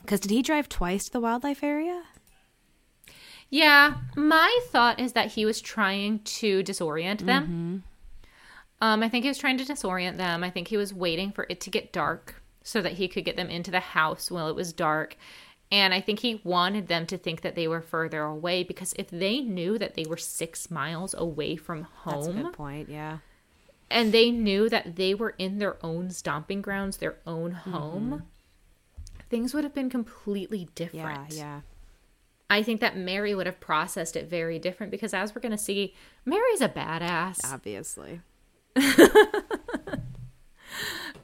Because did he drive twice to the wildlife area? Yeah, my thought is that he was trying to disorient them. Um, I think he was trying to disorient them. I think he was waiting for it to get dark so that he could get them into the house while it was dark. And I think he wanted them to think that they were further away because if they knew that they were six miles away from That's a home good point. Yeah. and they knew that they were in their own stomping grounds, their own home, things would have been completely Yeah. different. Yeah. I think that Mary would have processed it very different because, as we're going to see, Mary's a badass. Obviously.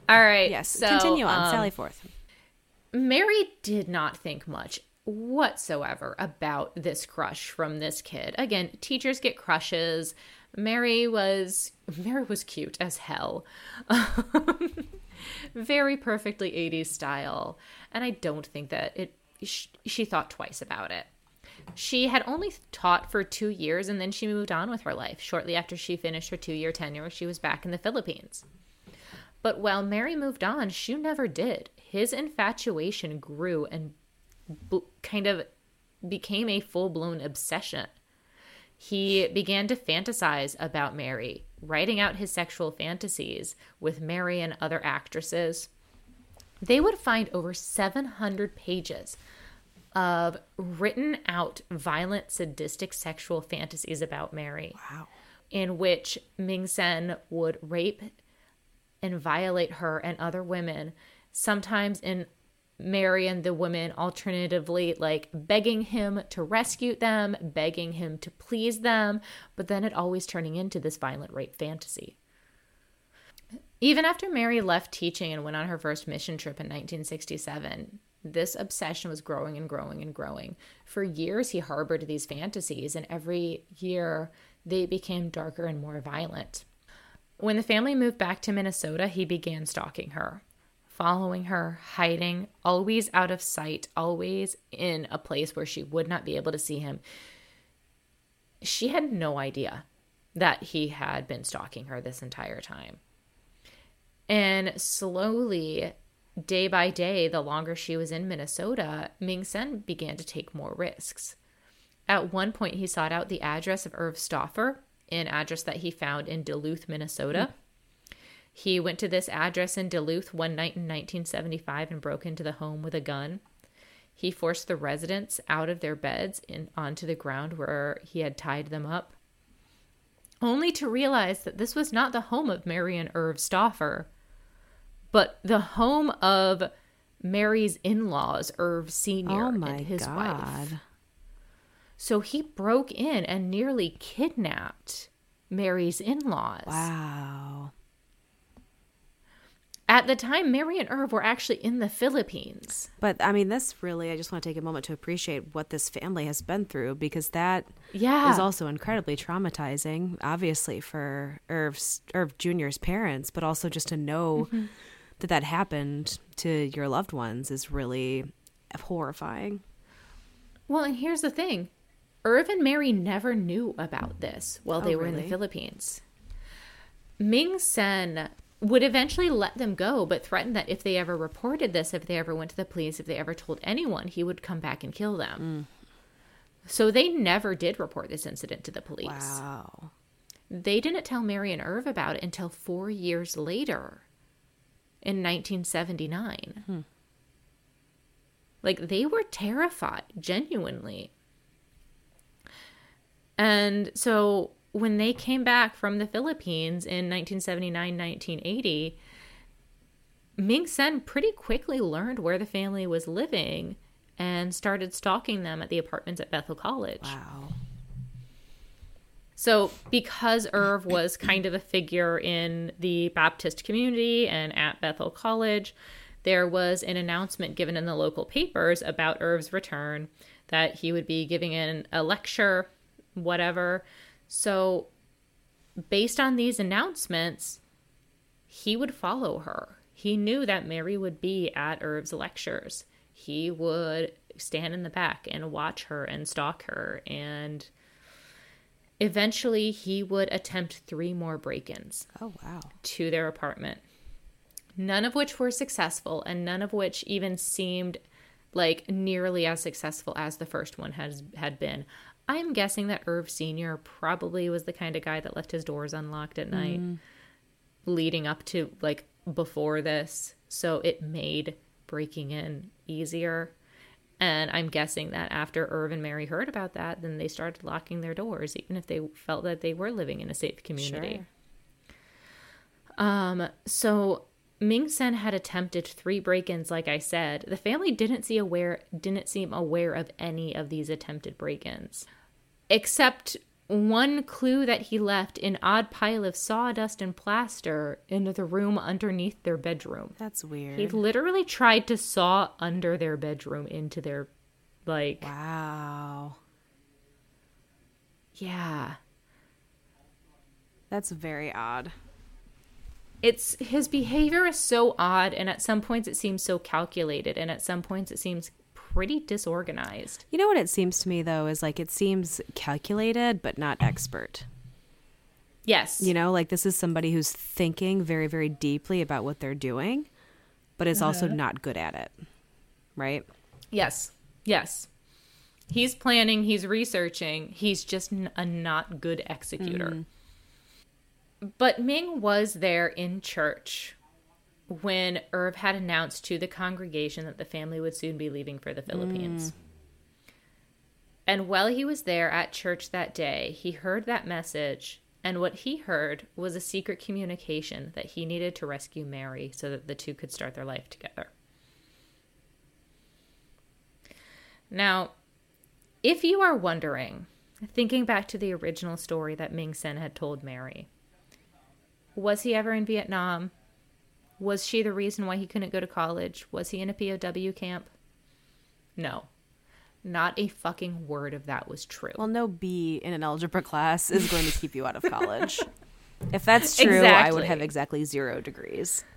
All right. Yes. so, Continue on. um, Sally Forth. Mary did not think much whatsoever about this crush from this kid. Again, teachers get crushes. Mary was Mary was cute as hell. Very perfectly 80s style, and I don't think that it sh- she thought twice about it. She had only taught for 2 years and then she moved on with her life. Shortly after she finished her 2-year tenure, she was back in the Philippines. But while Mary moved on, Shiue never did. His infatuation grew and b- kind of became a full blown obsession. He began to fantasize about Mary, writing out his sexual fantasies with Mary and other actresses. They would find over 700 pages of written out violent, sadistic sexual fantasies about Mary Wow. in which Ming Sen would rape and violate her and other women, sometimes in Mary and the women alternatively like begging him to rescue them, begging him to please them, but then it always turning into this violent rape fantasy. Even after Mary left teaching and went on her first mission trip in 1967, this obsession was growing and growing and growing. For years, he harbored these fantasies, and every year they became darker and more violent. When the family moved back to Minnesota, he began stalking her, following her, hiding, always out of sight, always in a place where she would not be able to see him. She had no idea that he had been stalking her this entire time. And slowly, day by day, the longer she was in Minnesota, Ming Sen began to take more risks. At one point, he sought out the address of Irv Stauffer, an address that he found in Duluth, Minnesota. Hmm. He went to this address in Duluth one night in 1975 and broke into the home with a gun. He forced the residents out of their beds and onto the ground where he had tied them up, only to realize that this was not the home of Mary and Irv Stauffer, but the home of Mary's in laws, Irv Sr. Oh and his god. wife. So he broke in and nearly kidnapped Mary's in laws. Wow. At the time, Mary and Irv were actually in the Philippines. But I mean, this really, I just want to take a moment to appreciate what this family has been through because that Yeah. is also incredibly traumatizing, obviously, for Irv's, Irv Jr.'s parents, but also just to know Mm-hmm. that that happened to your loved ones is really horrifying. Well, and here's the thing Irv and Mary never knew about this while they Oh, were in the? Philippines. Ming Sen would eventually let them go, but threatened that if they ever reported this, if they ever went to the police, if they ever told anyone, he would come back and kill them. Mm. So they never did report this incident to the police. Wow. They didn't tell Mary and Irv about it until four years later in 1979. Hmm. Like they were terrified, genuinely. And so when they came back from the Philippines in 1979 1980, Ming Sen pretty quickly learned where the family was living and started stalking them at the apartments at Bethel College. Wow. So, because Irv was kind of a figure in the Baptist community and at Bethel College, there was an announcement given in the local papers about Irv's return that he would be giving in a lecture, whatever. So, based on these announcements, he would follow her. He knew that Mary would be at Irv's lectures. He would stand in the back and watch her and stalk her and Eventually, he would attempt three more break ins Oh, wow. to their apartment, none of which were successful, and none of which even seemed like nearly as successful as the first one has had been. I'm guessing that Irv Sr. probably was the kind of guy that left his doors unlocked at night leading up to like before this. So it made breaking in easier. And I'm guessing that after Irv and Mary heard about that, then they started locking their doors, even if they felt that they were living in a safe community. Sure. Um, so Ming Sen had attempted three break-ins, like I said. The family didn't see aware didn't seem aware of any of these attempted break-ins. Except one clue that he left an odd pile of sawdust and plaster in the room underneath their bedroom. That's weird. He literally tried to saw under their bedroom into their like wow. yeah. That's very odd. It's his behavior is so odd and at some points it seems so calculated and at some points it seems pretty disorganized. You know what it seems to me, though, is like it seems calculated, but not expert. yes. You know, like this is somebody who's thinking very, very deeply about what they're doing, but is also uh-huh. not good at it. Right? yes. Yes. He's planning he's researching he's just a not good executor mm. But ming was there in church when irv had announced to the congregation that the family would soon be leaving for the hmm. philippines And while he was there at church that day, he heard that message, and what he heard was a secret communication that he needed to rescue Mary so that the two could start their life together. Now, if you are wondering, thinking back to the original story that Ming Sen had told Mary, was he ever in Vietnam? Was she the reason why he couldn't go to college? Was he in a POW camp? No. Not a fucking word of that was true. Well, no B in an algebra class is going to keep you out of college. if that's true, I would have Exactly. exactly zero degrees.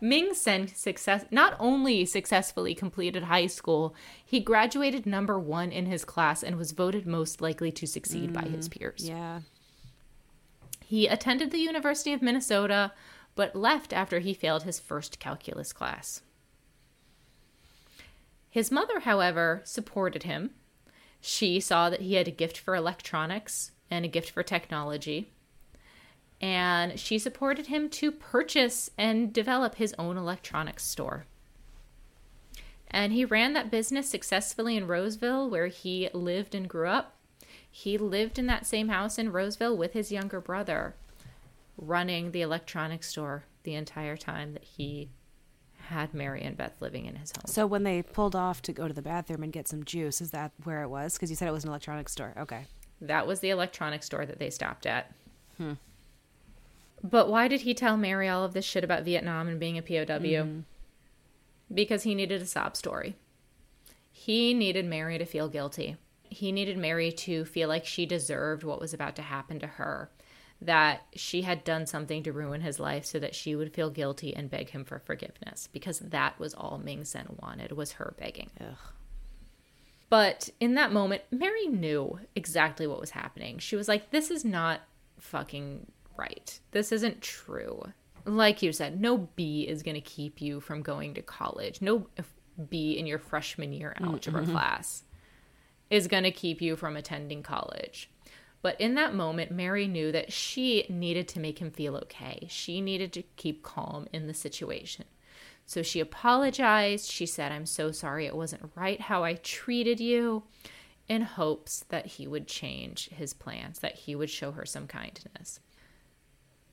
Ming Sen success not only successfully completed high school, he graduated number 1 in his class and was voted most likely to succeed by his mm, peers. Yeah. He attended the University of Minnesota but left after he failed his first calculus class. His mother, however, supported him. She saw that he had a gift for electronics and a gift for technology. And she supported him to purchase and develop his own electronics store. And he ran that business successfully in Roseville, where he lived and grew up. He lived in that same house in Roseville with his younger brother, running the electronics store the entire time that he had Mary and Beth living in his home. So when they pulled off to go to the bathroom and get some juice, is that where it was? Because you said it was an electronics store. Okay. That was the electronics store that they stopped at. But why did he tell Mary all of this shit about Vietnam and being a POW? Mm-hmm. Because he needed a sob story. He needed Mary to feel guilty. He needed Mary to feel like she deserved what was about to happen to her, that she had done something to ruin his life so that she would feel guilty and beg him for forgiveness, because that was all Ming Sen wanted, was her begging. Ugh. But in that moment, Mary knew exactly what was happening. She was like, this is not fucking right. This isn't true. Like you said, no B is going to keep you from going to college. No B in your freshman year mm-hmm. algebra class is going to keep you from attending college. But in that moment, Mary knew that she needed to make him feel okay. She needed to keep calm in the situation. So she apologized. She said, I'm so sorry it wasn't right how I treated you, in hopes that he would change his plans, that he would show her some kindness.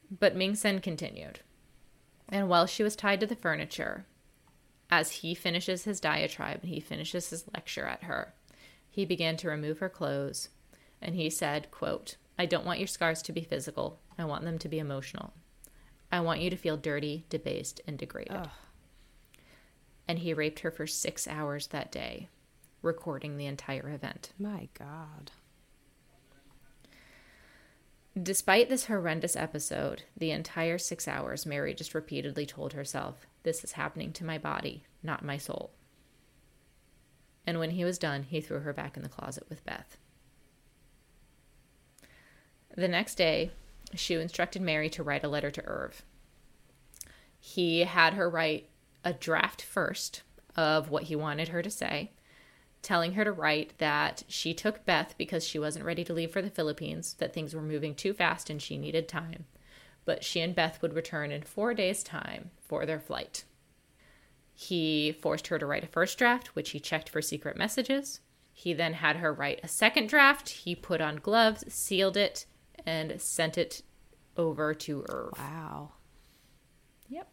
But Ming Sen continued. And while she was tied to the furniture, as he finishes his diatribe and he finishes his lecture at her, he began to remove her clothes and he said, quote, I don't want your scars to be physical. I want them to be emotional. I want you to feel dirty, debased, and degraded. Ugh. And he raped her for six hours that day, recording the entire event. My God. Despite this horrendous episode, the entire six hours, Mary just repeatedly told herself, This is happening to my body, not my soul. And when he was done, he threw her back in the closet with Beth. The next day, Shiue instructed Mary to write a letter to Irv. He had her write a draft first of what he wanted her to say, telling her to write that she took Beth because she wasn't ready to leave for the Philippines, that things were moving too fast and she needed time. But she and Beth would return in four days' time for their flight. He forced her to write a first draft, which he checked for secret messages. He then had her write a second draft. He put on gloves, sealed it, and sent it over to Irv. Wow. Yep.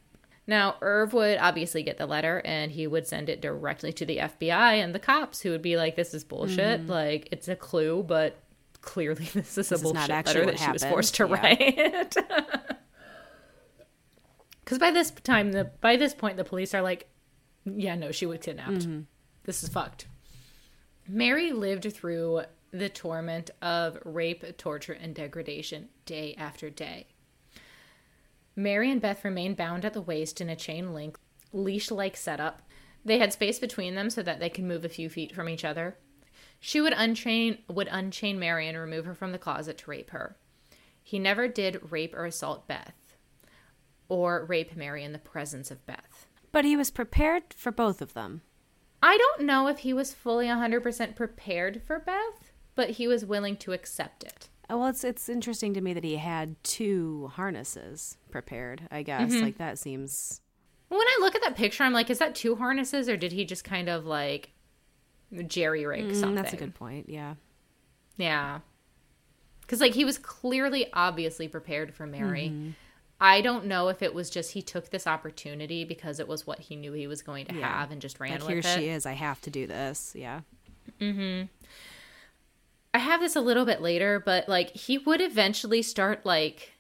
Now, Irv would obviously get the letter and he would send it directly to the FBI and the cops who would be like, this is bullshit. Mm-hmm. Like, it's a clue, but clearly this is a This is bullshit letter that she was forced to Yeah. write. Because by this time, the by this point, the police are like, yeah, no, she was kidnapped. Mm-hmm. This is fucked. Mary lived through the torment of rape, torture, and degradation day after day. Mary and Beth remained bound at the waist in a chain link, leash like setup. They had space between them so that they could move a few feet from each other. She would unchain would unchain Mary and remove her from the closet to rape her. He never did rape or assault Beth or rape Mary in the presence of Beth. But he was prepared for both of them. I don't know if he was fully 100% prepared for Beth, but he was willing to accept it. Uh, Well, it's it's interesting to me that he had two harnesses prepared. I guess Mm-hmm. like that seems When I look at that picture, I'm like, is that two harnesses or did he just kind of like jerry rig Mm, something? that's a good point. Yeah. Yeah. Because, like, he was clearly, obviously prepared for Mary. Mm-hmm. I don't know if it was just he took this opportunity because it was what he knew he was going to Yeah. have and just ran Like with here it. she is. I have to do this. Yeah. Mm-hmm. I have this a little bit later, but like he would eventually start like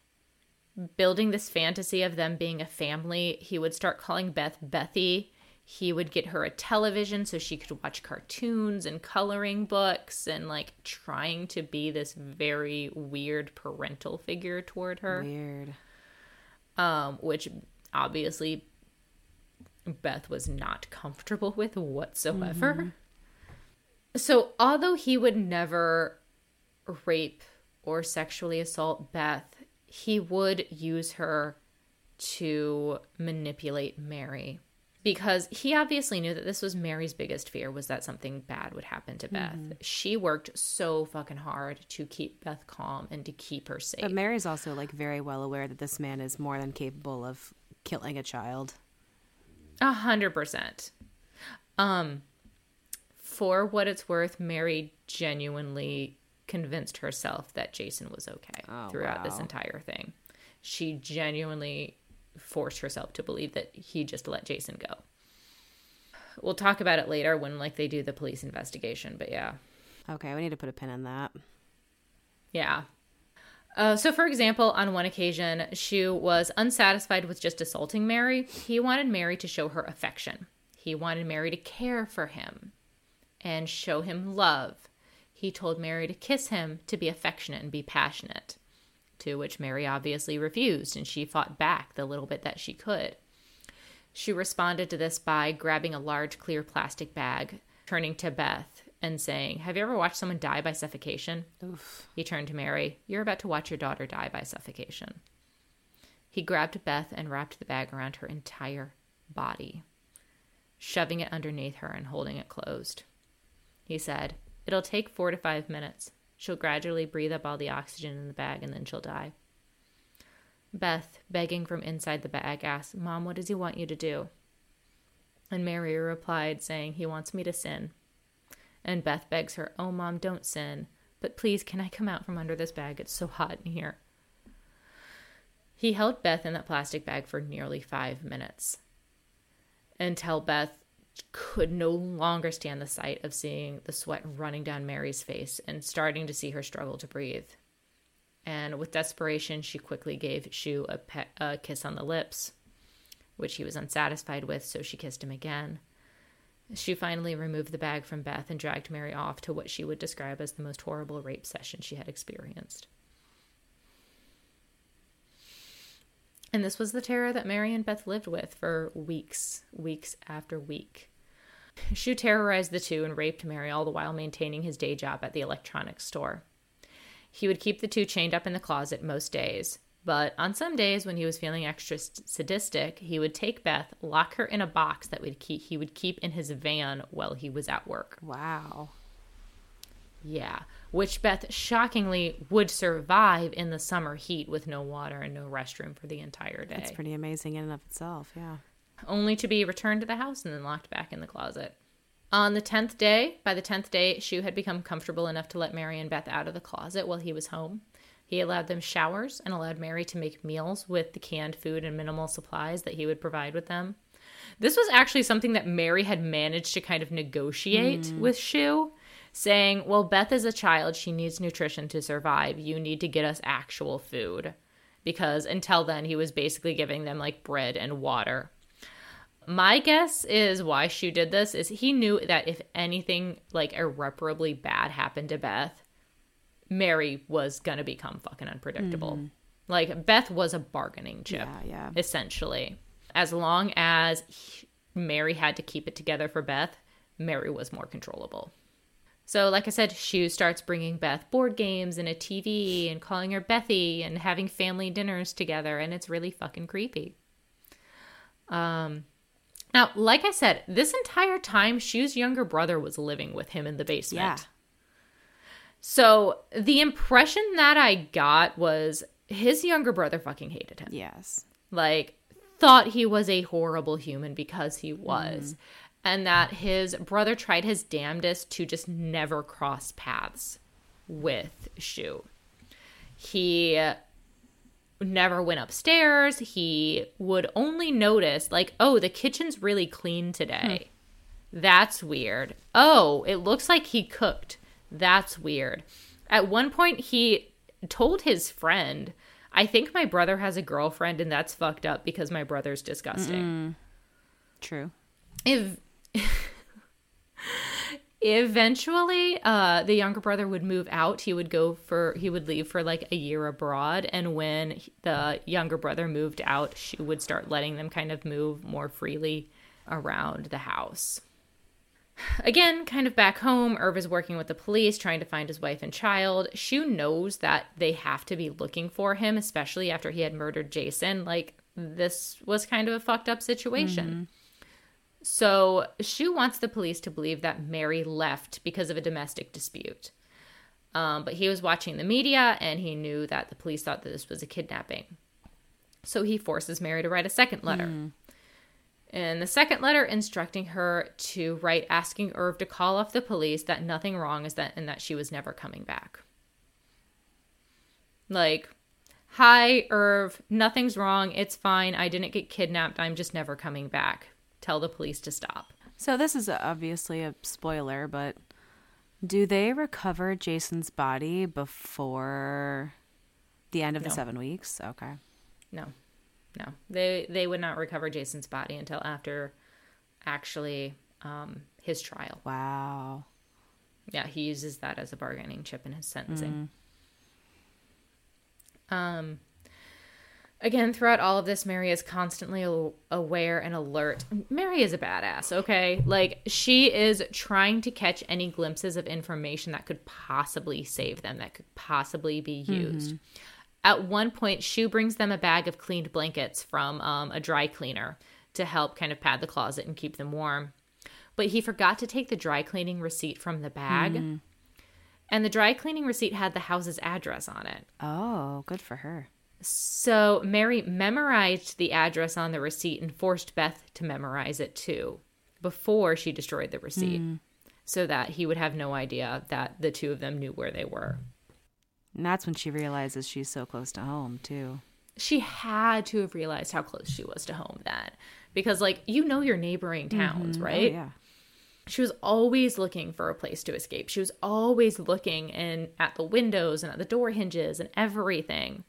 building this fantasy of them being a family. He would start calling Beth Bethy. He would get her a television so she could watch cartoons and coloring books and like trying to be this very weird parental figure toward her. Weird. Um, which obviously Beth was not comfortable with whatsoever. So, although he would never rape or sexually assault Beth, he would use her to manipulate Mary because he obviously knew that this was Mary's biggest fear was that something bad would happen to Beth. She worked so fucking hard to keep Beth calm and to keep her safe. But Mary's also like very well aware that this man is more than capable of killing a child. A hundred percent. Um, for what it's worth, Mary genuinely convinced herself that Jason was okay Oh, throughout this entire thing. She genuinely forced herself to believe that he just let Jason go. We'll talk about it later when like they do the police investigation, but yeah. Okay, we need to put a pin in that. Yeah. Uh, so, for example, on one occasion, Shiue was unsatisfied with just assaulting Mary. He wanted Mary to show her affection. He wanted Mary to care for him and show him love. He told Mary to kiss him, to be affectionate and be passionate. To which Mary obviously refused, and she fought back the little bit that she could. She responded to this by grabbing a large clear plastic bag, turning to Beth, and saying, Have you ever watched someone die by suffocation? Oof. He turned to Mary, You're about to watch your daughter die by suffocation. He grabbed Beth and wrapped the bag around her entire body, shoving it underneath her and holding it closed. He said, It'll take four to five minutes. She'll gradually breathe up all the oxygen in the bag and then she'll die. Beth, begging from inside the bag, asked, Mom, what does he want you to do? And Mary replied, saying, He wants me to sin. And Beth begs her, Oh, Mom, don't sin. But please, can I come out from under this bag? It's so hot in here. He held Beth in that plastic bag for nearly five minutes until Beth could no longer stand the sight of seeing the sweat running down Mary's face and starting to see her struggle to breathe. And with desperation, she quickly gave Shiue a, pe- a kiss on the lips, which he was unsatisfied with, so she kissed him again. She finally removed the bag from Beth and dragged Mary off to what she would describe as the most horrible rape session she had experienced. And this was the terror that Mary and Beth lived with for weeks, weeks after week. Shiue terrorized the two and raped Mary all the while maintaining his day job at the electronics store. He would keep the two chained up in the closet most days, but on some days when he was feeling extra sadistic, he would take Beth, lock her in a box that would keep, he would keep in his van while he was at work. Wow. Yeah, which Beth shockingly would survive in the summer heat with no water and no restroom for the entire day. That's pretty amazing in and of itself, yeah. Only to be returned to the house and then locked back in the closet. On the 10th day, by the 10th day, Shiue had become comfortable enough to let Mary and Beth out of the closet while he was home. He allowed them showers and allowed Mary to make meals with the canned food and minimal supplies that he would provide with them. This was actually something that Mary had managed to kind of negotiate mm. with Shiue, saying, Well, Beth is a child. She needs nutrition to survive. You need to get us actual food. Because until then, he was basically giving them like bread and water. My guess is why Shiue did this is he knew that if anything like irreparably bad happened to Beth, Mary was gonna become fucking unpredictable. Mm. Like Beth was a bargaining chip, yeah, yeah. essentially. As long as he, Mary had to keep it together for Beth, Mary was more controllable. So, like I said, Shiue starts bringing Beth board games and a TV and calling her Bethy and having family dinners together, and it's really fucking creepy. Um, now, like I said, this entire time, Shiue's younger brother was living with him in the basement. Yeah. So the impression that I got was his younger brother fucking hated him. Yes. Like, thought he was a horrible human because he was. Mm. And that his brother tried his damnedest to just never cross paths with Shiue. He never went upstairs. He would only notice, like, oh, the kitchen's really clean today. Hmm. That's weird. Oh, it looks like he cooked. That's weird. At one point, he told his friend, I think my brother has a girlfriend and that's fucked up because my brother's disgusting. Mm-mm. True. If. Eventually uh the younger brother would move out he would go for he would leave for like a year abroad and when the younger brother moved out she would start letting them kind of move more freely around the house Again, kind of back home, Irv is working with the police trying to find his wife and child. Shiue knows that they have to be looking for him, especially after he had murdered Jason. Like, this was kind of a fucked up situation. So Shiue wants the police to believe that Mary left because of a domestic dispute. Um, but he was watching the media and he knew that the police thought that this was a kidnapping. So he forces Mary to write a second letter. Mm. And the second letter instructing her to write asking Irv to call off the police that nothing wrong is that and that she was never coming back. Like, hi, Irv, nothing's wrong. It's fine. I didn't get kidnapped. I'm just never coming back tell the police to stop. So this is obviously a spoiler, but do they recover Jason's body before The end of the No. seven weeks. Okay. No, no, they they would not recover Jason's body until after actually um, his trial. Wow. Yeah, he uses that as a bargaining chip in his sentencing. Um, again, throughout all of this, Mary is constantly aware and alert. Mary is a badass, okay? Like, she is trying to catch any glimpses of information that could possibly save them, that could possibly be used. At one point, Shiue brings them a bag of cleaned blankets from um, a dry cleaner to help kind of pad the closet and keep them warm. But he forgot to take the dry cleaning receipt from the bag. And the dry cleaning receipt had the house's address on it. Oh, good for her. So Mary memorized the address on the receipt and forced Beth to memorize it too before she destroyed the receipt hmm. so that he would have no idea that the two of them knew where they were. And that's when she realizes she's so close to home, too. She had to have realized how close she was to home then because like you know your neighboring mm-hmm. towns, oh, right? Oh, yeah. she was always looking for a place to escape. She was always looking and at the windows and at the door hinges and everything.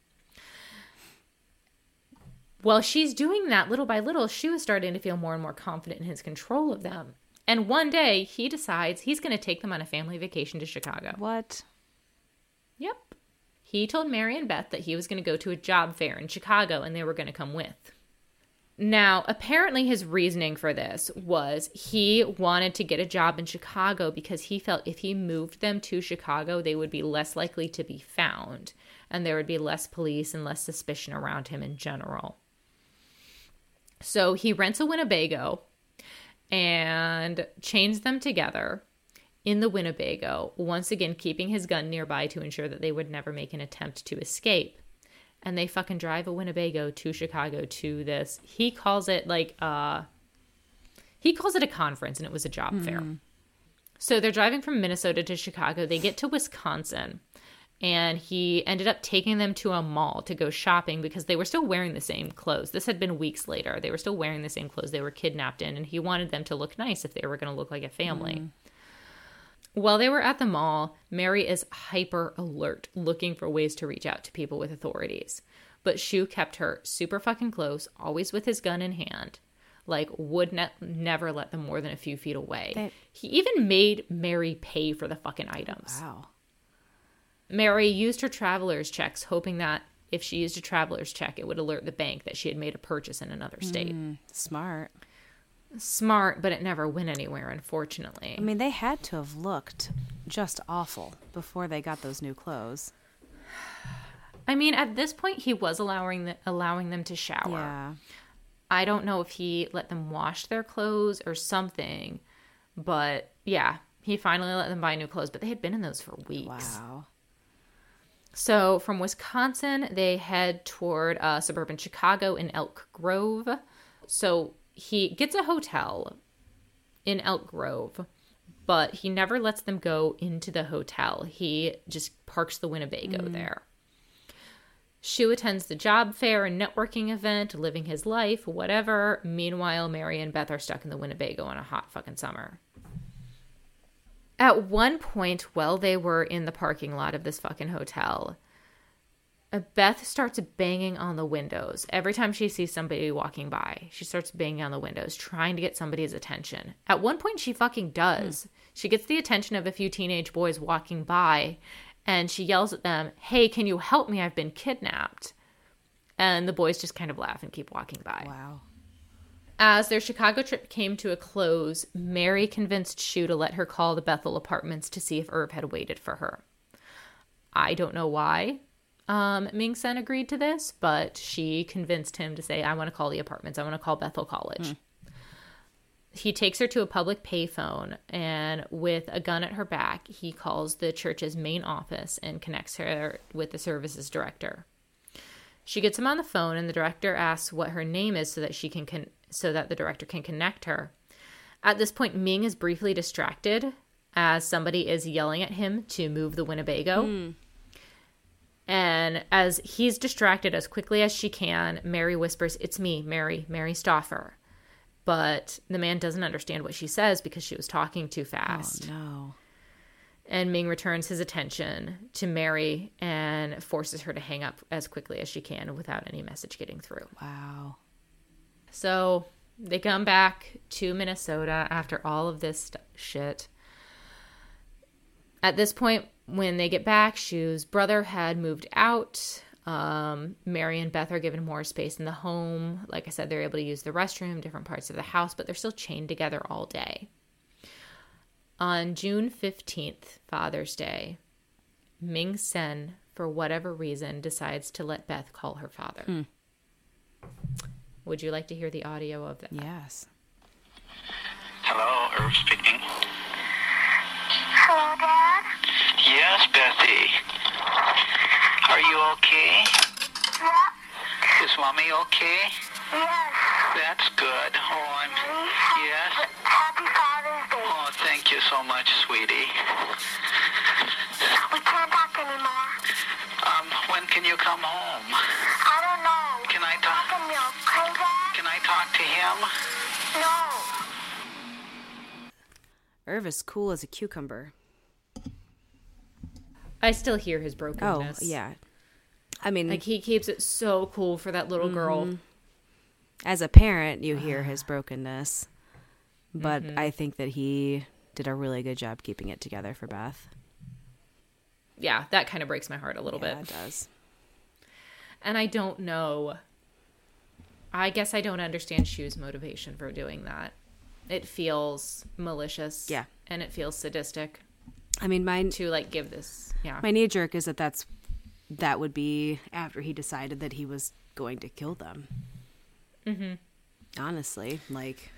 While she's doing that little by little, she was starting to feel more and more confident in his control of them. And one day he decides he's going to take them on a family vacation to Chicago. What? Yep. He told Mary and Beth that he was going to go to a job fair in Chicago and they were going to come with. Now, apparently, his reasoning for this was he wanted to get a job in Chicago because he felt if he moved them to Chicago, they would be less likely to be found and there would be less police and less suspicion around him in general. So he rents a Winnebago and chains them together in the Winnebago, once again keeping his gun nearby to ensure that they would never make an attempt to escape. And they fucking drive a Winnebago to Chicago to this. He calls it like uh he calls it a conference and it was a job fair. So they're driving from Minnesota to Chicago. They get to Wisconsin and he ended up taking them to a mall to go shopping because they were still wearing the same clothes. This had been weeks later. They were still wearing the same clothes they were kidnapped in, and he wanted them to look nice if they were going to look like a family. Mm. While they were at the mall, Mary is hyper alert, looking for ways to reach out to people with authorities. But Shiue kept her super fucking close, always with his gun in hand. Like, would ne- never let them more than a few feet away. They- he even made Mary pay for the fucking items. Wow. Mary used her traveler's checks, hoping that if she used a traveler's check, it would alert the bank that she had made a purchase in another state. Hmm, smart. Smart, but it never went anywhere, unfortunately. I mean, they had to have looked just awful before they got those new clothes. I mean, at this point, he was allowing the, allowing them to shower. Yeah. I don't know if he let them wash their clothes or something, but yeah, he finally let them buy new clothes. But they had been in those for weeks. Wow. So from Wisconsin, they head toward uh, suburban Chicago in Elk Grove. So he gets a hotel in Elk Grove, but he never lets them go into the hotel. He just parks the Winnebago there. Shiue attends the job fair and networking event, living his life, whatever. Meanwhile, Mary and Beth are stuck in the Winnebago on a hot fucking summer. At one point, while they were in the parking lot of this fucking hotel, uh, Beth starts banging on the windows. Every time she sees somebody walking by, she starts banging on the windows, trying to get somebody's attention. At one point, she fucking does. She gets the attention of a few teenage boys walking by, and she yells at them, Hey, can you help me? I've been kidnapped. And the boys just kind of laugh and keep walking by. Wow. As their Chicago trip came to a close, Mary convinced Shiue to let her call the Bethel apartments to see if Irv had waited for her. I don't know why um, Ming Sen agreed to this, but she convinced him to say, I want to call the apartments. I want to call Bethel College. He takes her to a public payphone, and with a gun at her back, he calls the church's main office and connects her with the services director. She gets him on the phone, and the director asks what her name is so that she can con- so that the director can connect her. At this point, Ming is briefly distracted as somebody is yelling at him to move the Winnebago. And as he's distracted as quickly as she can, Mary whispers, It's me, Mary, Mary Stauffer. But the man doesn't understand what she says because she was talking too fast. Oh, no. And Ming returns his attention to Mary and forces her to hang up as quickly as she can without any message getting through. Wow. So they come back to Minnesota after all of this st- shit. At this point, when they get back, Shiue's brother had moved out. Um, Mary and Beth are given more space in the home. Like I said, they're able to use the restroom, different parts of the house, but they're still chained together all day. On June 15th, Father's Day, Ming Sen, for whatever reason, decides to let Beth call her father. Would you like to hear the audio of that? Yes. Hello, Irv speaking. Hello, Dad? Yes, Bethy. Are you okay? Yeah. Is mommy okay? Yes. That's good. Oh, I'm. Yes. Happy Father's Day. Oh, thank you so much, sweetie. We can't talk anymore. Um, when can you come home? No. Irv is cool as a cucumber. I still hear his brokenness. Oh, yeah. I mean, Like he keeps it so cool for that little girl. Mm-hmm. as a parent, you hear his brokenness. But mm-hmm. I think that he did a really good job keeping it together for Beth. Yeah, that kind of breaks my heart a little yeah, bit. it does. And I don't know. I guess I don't understand Shiue's motivation for doing that. It feels malicious. Yeah. And it feels sadistic I mean, my to like give this. Yeah. my knee jerk is that that's that would be after he decided that he was going to kill them. Mm-hmm. Honestly, like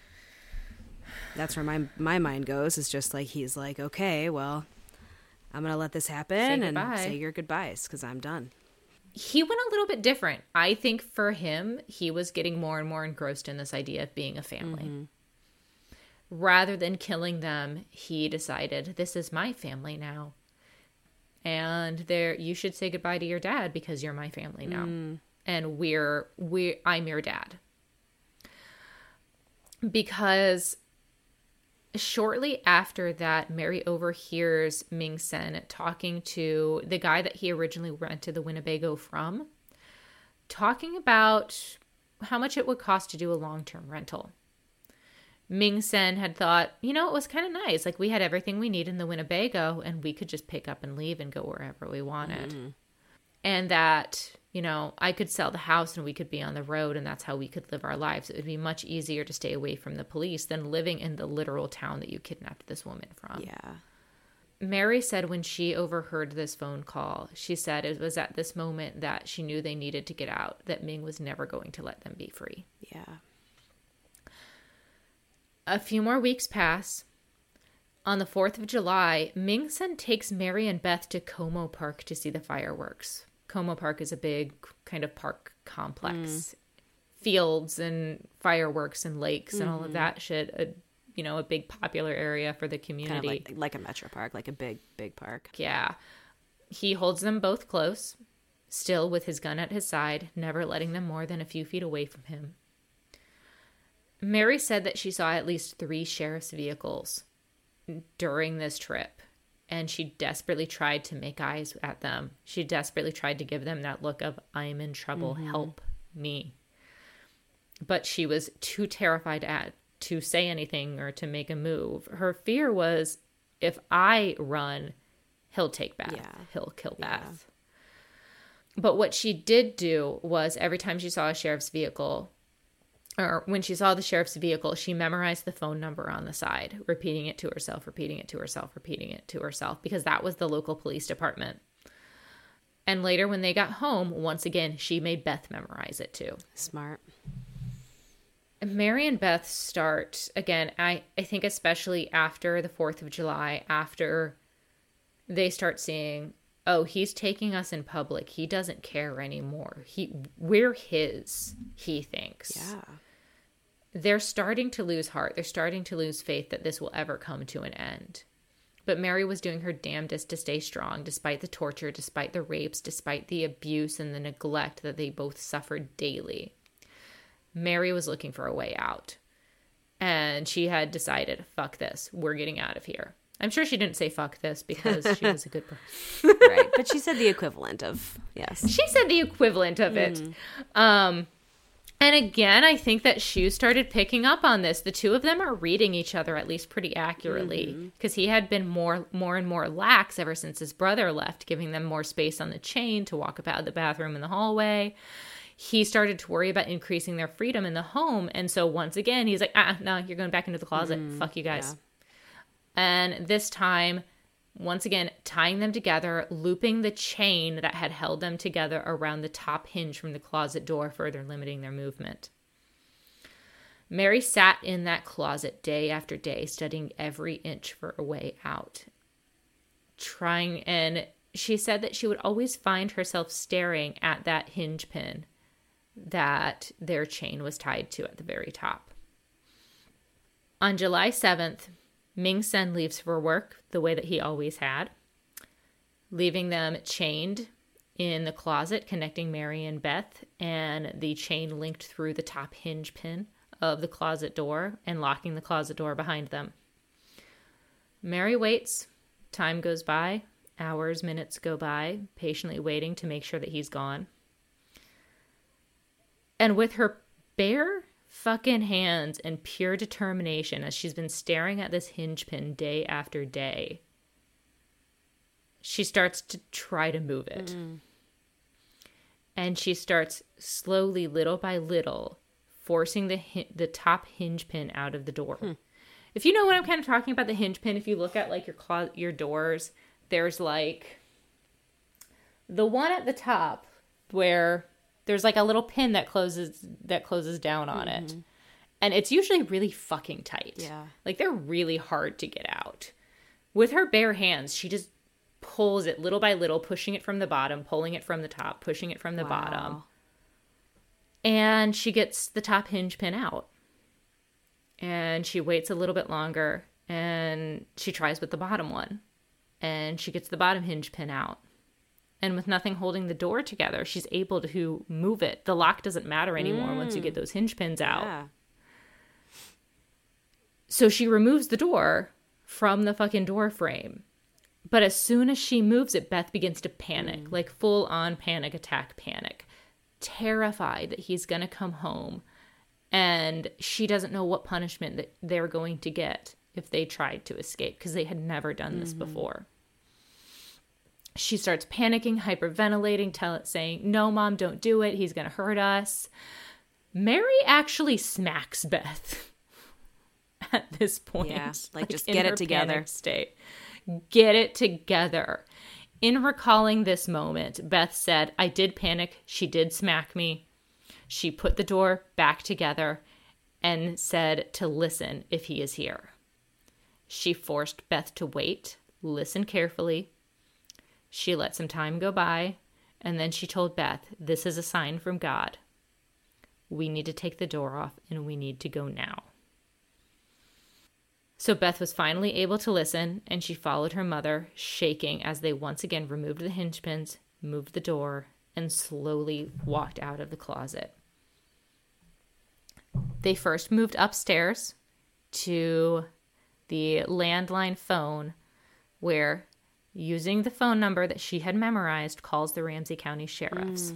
that's where my my mind goes. Is just like he's like, okay, well, I'm gonna let this happen and say your goodbyes because I'm done. He went a little bit different. I think for him, he was getting more and more engrossed in this idea of being a family. Mm-hmm. Rather than killing them, he decided, this is my family now. And there you should say goodbye to your dad because you're my family now. Mm. And we're we I'm your dad. Because shortly after that, Mary overhears Ming Sen talking to the guy that he originally rented the Winnebago from, talking about how much it would cost to do a long term rental. Ming Sen had thought, you know, it was kind of nice. Like we had everything we need in the Winnebago and we could just pick up and leave and go wherever we wanted. Mm-hmm. And that, you know, I could sell the house and we could be on the road and that's how we could live our lives. It would be much easier to stay away from the police than living in the literal town that you kidnapped this woman from. Yeah, Mary said when she overheard this phone call, she said it was at this moment that she knew they needed to get out, that Ming was never going to let them be free. yeah. A few more weeks pass. On the 4th of July, Ming Sen takes Mary and Beth to Como Park to see the fireworks. Como Park is a big kind of park complex. Mm. Fields and fireworks and lakes and all of mm-hmm. that shit. A, you know, a big popular area for the Kind community. of like like a metro park, like a big big park. Yeah. He holds them both close, still with his gun at his side, never letting them more than a few feet away from him. Mary said that she saw at least three sheriff's vehicles during this trip, and she desperately tried to make eyes at them. She desperately tried to give them that look of, I'm in trouble, mm-hmm. help me. But she was too terrified at to say anything or to make a move. Her fear was if I run, he'll take Beth. Yeah. He'll kill Yeah. But what she did do was every time she saw a sheriff's vehicle, or when she saw the sheriff's vehicle, she memorized the phone number on the side, repeating it to herself, repeating it to herself, repeating it to herself, because that was the local police department. And later, when they got home, once again, she made Beth memorize it too. Smart. Mary and Beth start again. I I think especially after the Fourth of July, after they start seeing, oh, he's taking us in public. He doesn't care anymore. He we're his. He thinks. Yeah. They're starting to lose heart. They're starting to lose faith that this will ever come to an end. But Mary was doing her damnedest to stay strong, despite the torture, despite the rapes, despite the abuse and the neglect that they both suffered daily. Mary was looking for a way out. And she had decided, fuck this, we're getting out of here. I'm sure she didn't say fuck this because she was a good person. right. But she said the equivalent of yes. she said the equivalent of it. Um, and again, I think that Shiue started picking up on this. The two of them are reading each other at least pretty accurately because he had been more, more and more lax ever since his brother left, giving them more space on the chain to walk about the bathroom and the hallway. He started to worry about increasing their freedom in the home, and so once again, he's like, "Ah, no, you're going back into the closet. Fuck you guys." And this time, once again, tying them together, looping the chain that had held them together around the top hinge from the closet door, further limiting their movement. Mary sat in that closet day after day, studying every inch for a way out. Trying, and she said that she would always find herself staring at that hinge pin that their chain was tied to at the very top. On July 7th, Ming Sen leaves for work the way that he always had, leaving them chained in the closet connecting Mary and Beth, and the chain linked through the top hinge pin of the closet door and locking the closet door behind them. Mary waits. Time goes by. Hours, minutes go by, patiently waiting to make sure that he's gone. And with her bare fucking hands and pure determination as she's been staring at this hinge pin day after day, she starts to try to move it. And she starts slowly, little by little, forcing the the top hinge pin out of the door. Hmm. If you know what I'm kind of talking about, the hinge pin. If you look at like your clo- your doors, there's like the one at the top where there's like a little pin that closes that closes down on it. Mm-hmm. And it's usually really fucking tight. Yeah. Like they're really hard to get out. With her bare hands, she just pulls it little by little, pushing it from the bottom, pulling it from the top, pushing it from the bottom. And she gets the top hinge pin out. And she waits a little bit longer and she tries with the bottom one. And she gets the bottom hinge pin out. And with nothing holding the door together, she's able to move it. The lock doesn't matter anymore once you get mm. those hinge pins out. Yeah. So she removes the door from the fucking door frame. But as soon as she moves it, Beth begins to panic, mm. like full on panic attack panic, terrified that he's going to come home and she doesn't know what punishment that they're going to get if they tried to escape because they had never done this mm-hmm. before. She starts panicking, hyperventilating, tell it saying, "No, mom, don't do it. He's going to hurt us." Mary actually smacks Beth at this point. Yeah, like, just in get it together. State. Get it together. In recalling this moment, Beth said, I did panic. She did smack me. She put the door back together and said to listen if he is here. She forced Beth to wait, listen carefully. She let some time go by, and then she told Beth, This is a sign from God. We need to take the door off and we need to go now. So Beth was finally able to listen, and she followed her mother, shaking as they once again removed the hinge pins, moved the door, and slowly walked out of the closet. They first moved upstairs to the landline phone, where, using the phone number that she had memorized, calls the Ramsey County sheriffs. Hmm.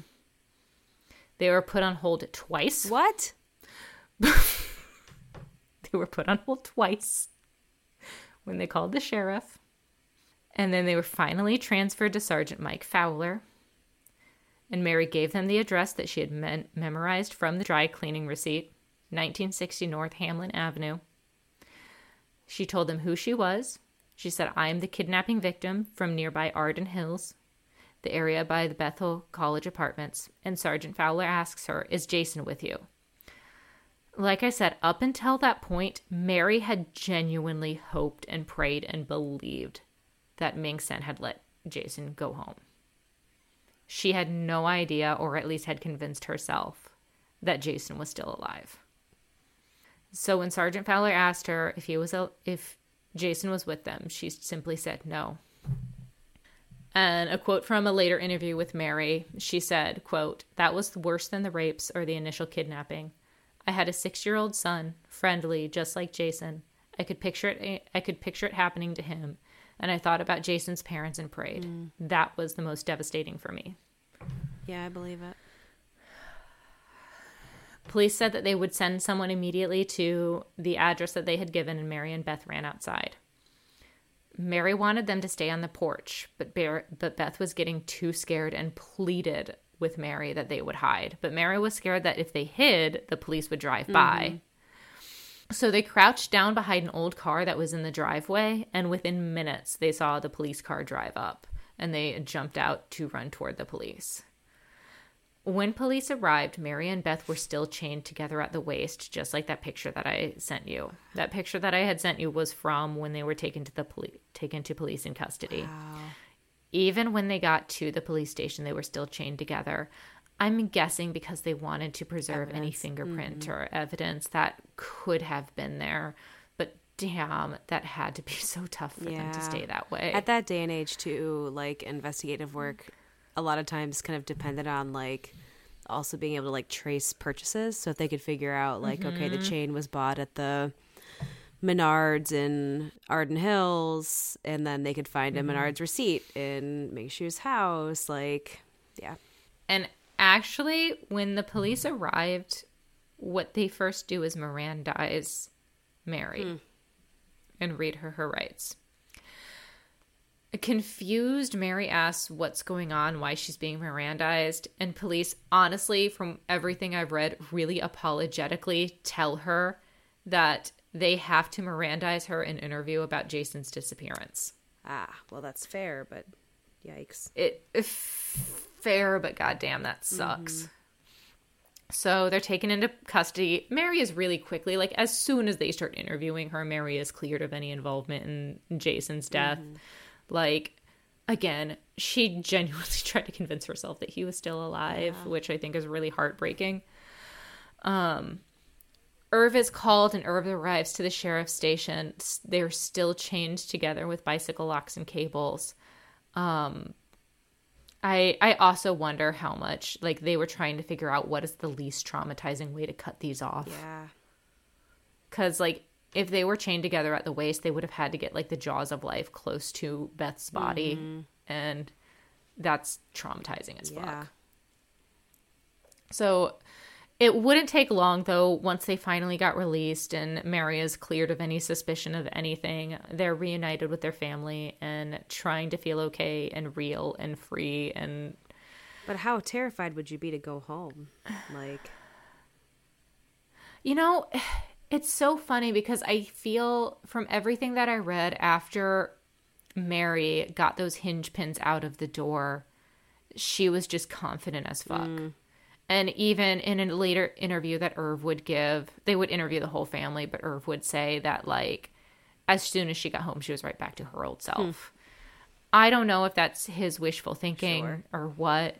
They were put on hold twice. What? They were put on hold twice when they called the sheriff. And then they were finally transferred to Sergeant Mike Fowler. And Mary gave them the address that she had men- memorized from the dry cleaning receipt 1960 North Hamlin Avenue. She told them who she was. She said, I am the kidnapping victim from nearby Arden Hills, the area by the Bethel College apartments. And Sergeant Fowler asks her, Is Jason with you? Like I said, up until that point, Mary had genuinely hoped and prayed and believed that Ming Sen had let Jason go home. She had no idea, or at least had convinced herself, that Jason was still alive. So when Sergeant Fowler asked her if he was if Jason was with them, she simply said no. And a quote from a later interview with Mary, she said, quote, "That was worse than the rapes or the initial kidnapping. I had a 6-year-old son, friendly just like Jason, I could picture it I could picture it happening to him and I thought about Jason's parents and prayed. Mm. That was the most devastating for me. Yeah, I believe it. Police said that they would send someone immediately to the address that they had given, and Mary and Beth ran outside. Mary wanted them to stay on the porch, but, Bear, but Beth was getting too scared and pleaded with Mary that they would hide. But Mary was scared that if they hid, the police would drive mm-hmm. by. So they crouched down behind an old car that was in the driveway, and within minutes, they saw the police car drive up and they jumped out to run toward the police. When police arrived, Mary and Beth were still chained together at the waist, just like that picture that I sent you. That picture that I had sent you was from when they were taken to the poli- taken to police in custody. Even when they got to the police station, they were still chained together. I'm guessing because they wanted to preserve any Evidence. fingerprint mm-hmm. or evidence that could have been there. But damn, that had to be so tough for them to stay that way. At that day and age, too, like investigative work, a lot of times kind of depended on like also being able to like trace purchases. So if they could figure out like, okay, the mm-hmm. chain was bought at the Menards in Arden Hills, and then they could find a mm-hmm. Menards receipt in Ming Shiue's house. Like, yeah, And actually, when the police arrived, what they first do is Mirandize Mary hmm. and read her her rights. Confused, Mary asks what's going on, why she's being Mirandized, and police, honestly, from everything I've read, really apologetically tell her that they have to Mirandize her in interview about Jason's disappearance. ah, well, that's fair, but yikes. it fair, but goddamn, that sucks. So they're taken into custody. Mary is really quickly, like as soon as they start interviewing her, Mary is cleared of any involvement in Jason's death. Like, again, she genuinely tried to convince herself that he was still alive, which I think is really heartbreaking. Um, Irv is called and Irv arrives to the sheriff's station. They're still chained together with bicycle locks and cables. Um, I I also wonder how much like they were trying to figure out what is the least traumatizing way to cut these off. Yeah, Cuz like if they were chained together at the waist, they would have had to get like the jaws of life close to Beth's body mm-hmm. and that's traumatizing as yeah. fuck. So it wouldn't take long though once they finally got released and Mary is cleared of any suspicion of anything. They're reunited with their family and trying to feel okay and real and free and But how terrified would you be to go home? Like, You know, it's so funny because I feel from everything that I read after Mary got those hinge pins out of the door, she was just confident as fuck. Mm. And even in a later interview that Irv would give, they would interview the whole family, but Irv would say that, like, as soon as she got home, she was right back to her old self. Hmm. I don't know if that's his wishful thinking Sure. or what,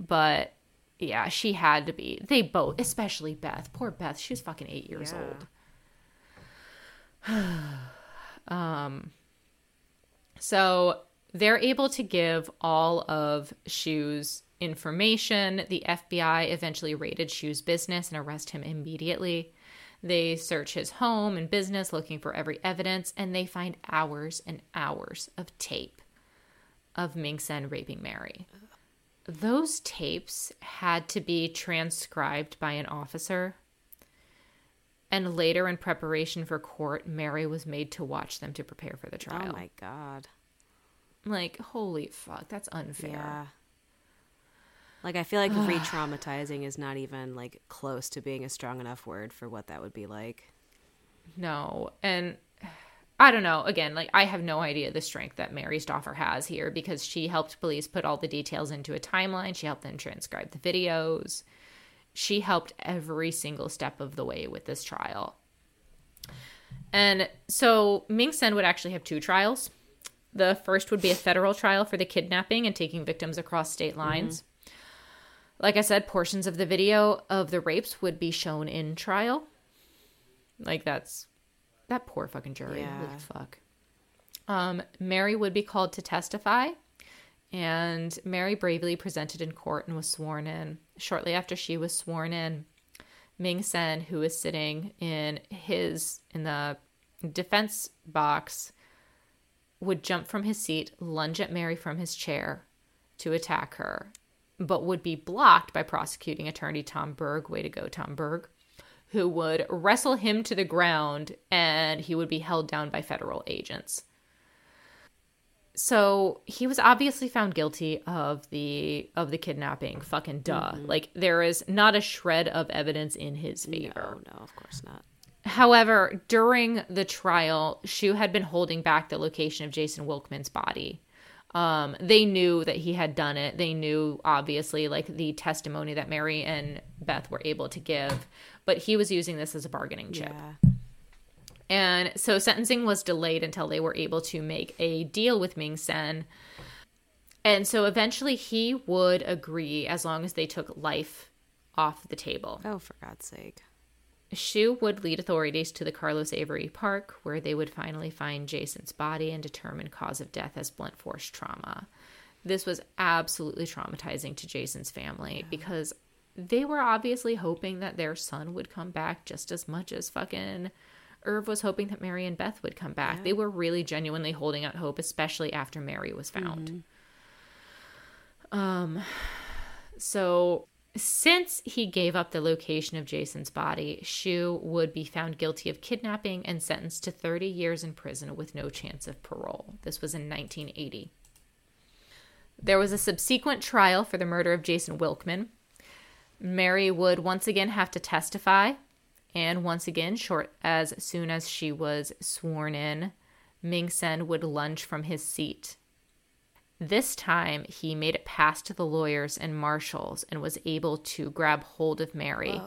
but yeah, she had to be. They both, especially Beth. Poor Beth. She was fucking eight years Yeah. old. um, so they're able to give all of Shiue's information. The FBI eventually raided Shiue's business and arrest him immediately. They search his home and business looking for every evidence, and they find hours and hours of tape of Ming Sen raping Mary. Those tapes had to be transcribed by an officer. And later, in preparation for court, Mary was made to watch them to prepare for the oh trial. oh my god. Like, holy fuck, that's unfair. Yeah. Like I feel like re-traumatizing is not even like close to being a strong enough word for what that would be like. No. And I don't know. Again, like I have no idea the strength that Mary Stauffer has here because she helped police put all the details into a timeline. She helped them transcribe the videos. She helped every single step of the way with this trial. And so Ming Sen would actually have two trials. The first would be a federal trial for the kidnapping and taking victims across state mm-hmm. lines. Like I said, portions of the video of the rapes would be shown in trial. Like that's that poor fucking jury. Yeah. Fuck. Um, Mary would be called to testify, and Mary bravely presented in court and was sworn in. Shortly after she was sworn in, Ming Sen, who was sitting in his in the defense box would jump from his seat, lunge at Mary from his chair to attack her, but would be blocked by prosecuting attorney Tom Berg. Way to go, Tom Berg. Who would wrestle him to the ground and he would be held down by federal agents. So he was obviously found guilty of the of the kidnapping. Fucking duh. Like there is not a shred of evidence in his favor. No, no, of course not. However, during the trial, Shiue had been holding back the location of Jason Wilkman's body. Um, they knew that he had done it. They knew, obviously, like the testimony that Mary and Beth were able to give, but he was using this as a bargaining chip. Yeah. And so sentencing was delayed until they were able to make a deal with Ming Sen. And so eventually he would agree as long as they took life off the table. Oh, for God's sake. Shiue would lead authorities to the Carlos Avery Park, where they would finally find Jason's body and determine cause of death as blunt force trauma. This was absolutely traumatizing to Jason's family because they were obviously hoping that their son would come back just as much as fucking Irv was hoping that Mary and Beth would come back. They were really genuinely holding out hope, especially after Mary was found. Um, so since he gave up the location of Jason's body, Shiue would be found guilty of kidnapping and sentenced to 30 years in prison with no chance of parole. This was in 1980. There was a subsequent trial for the murder of Jason Wilkman. Mary would once again have to testify, and once again, short as soon as she was sworn in, Ming Sen would lunge from his seat this time, he made it past the lawyers and marshals and was able to grab hold of Mary.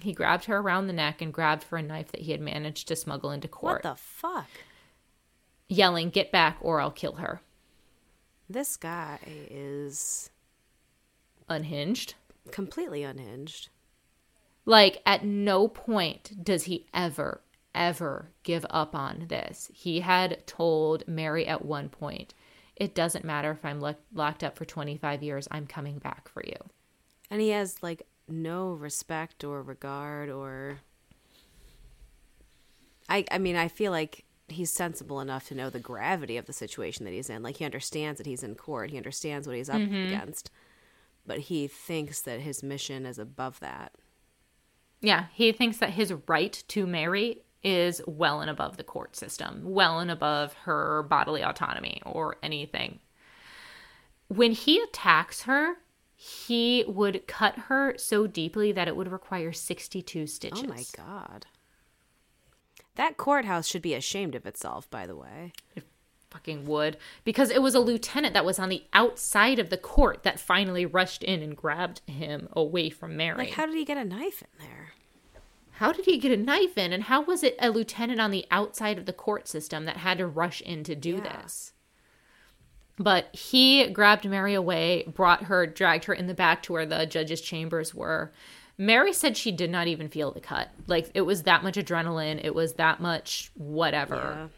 He grabbed her around the neck and grabbed for a knife that he had managed to smuggle into court. What the fuck? yelling, Get back or I'll kill her. This guy is Unhinged. Completely unhinged. Like, at no point does he ever, ever give up on this. He had told Mary at one point, It doesn't matter if I'm lo- locked up for 25 years, I'm coming back for you. And he has like no respect or regard or I I mean, I feel like he's sensible enough to know the gravity of the situation that he's in. Like he understands that he's in court. He understands what he's up mm-hmm. against. But he thinks that his mission is above that. Yeah, he thinks that his right to marry is well and above the court system, well and above her bodily autonomy or anything. When he attacks her, he would cut her so deeply that it would require 62 stitches. Oh my god. That courthouse should be ashamed of itself, by the way. Fucking would. Because it was a lieutenant that was on the outside of the court that finally rushed in and grabbed him away from Mary. Like how did he get a knife in there? How did he get a knife in? And how was it a lieutenant on the outside of the court system that had to rush in to do Yeah. this? But he grabbed Mary away, brought her, dragged her in the back to where the judge's chambers were. Mary said she did not even feel the cut. Like it was that much adrenaline, it was that much whatever.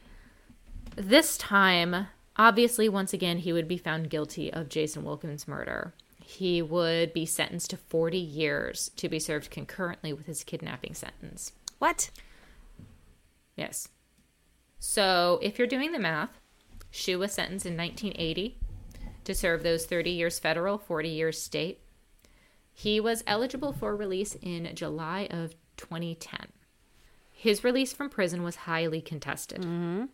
This time, obviously, once again, he would be found guilty of Jason Wilkins' murder. He would be sentenced to 40 years to be served concurrently with his kidnapping sentence. What? Yes. So, if you're doing the math, Shiue was sentenced in 1980 to serve those 30 years federal, 40 years state. He was eligible for release in July of 2010. His release from prison was highly contested. Mm-hmm.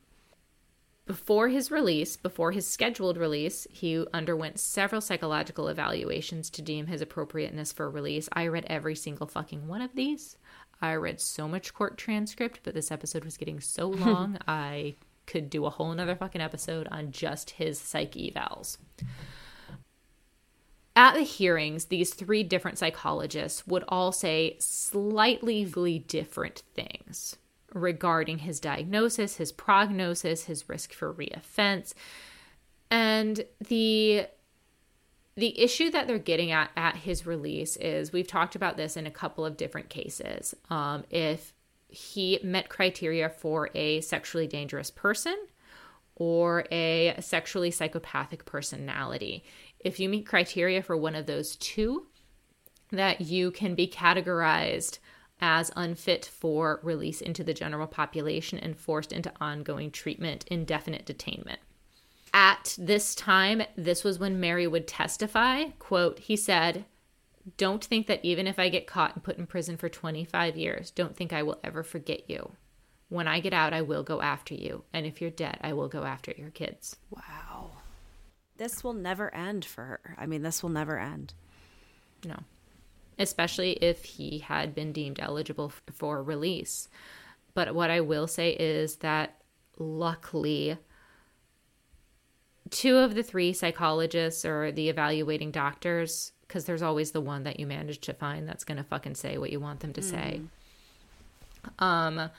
Before his release, before his scheduled release, he underwent several psychological evaluations to deem his appropriateness for release. I read every single fucking one of these. I read so much court transcript, but this episode was getting so long, I could do a whole nother fucking episode on just his psych evals. At the hearings, these three different psychologists would all say slightly different things regarding his diagnosis, his prognosis, his risk for reoffense. And the the issue that they're getting at at his release is we've talked about this in a couple of different cases. Um, if he met criteria for a sexually dangerous person or a sexually psychopathic personality. If you meet criteria for one of those two, that you can be categorized as unfit for release into the general population and forced into ongoing treatment, indefinite detainment. At this time, this was when Mary would testify. Quote, he said, Don't think that even if I get caught and put in prison for 25 years, don't think I will ever forget you. When I get out, I will go after you. And if you're dead, I will go after your kids. Wow. This will never end for her. I mean, this will never end. No. Especially if he had been deemed eligible for release. But what I will say is that luckily, two of the three psychologists or the evaluating doctors, because there's always the one that you manage to find that's going to fucking say what you want them to say. Um,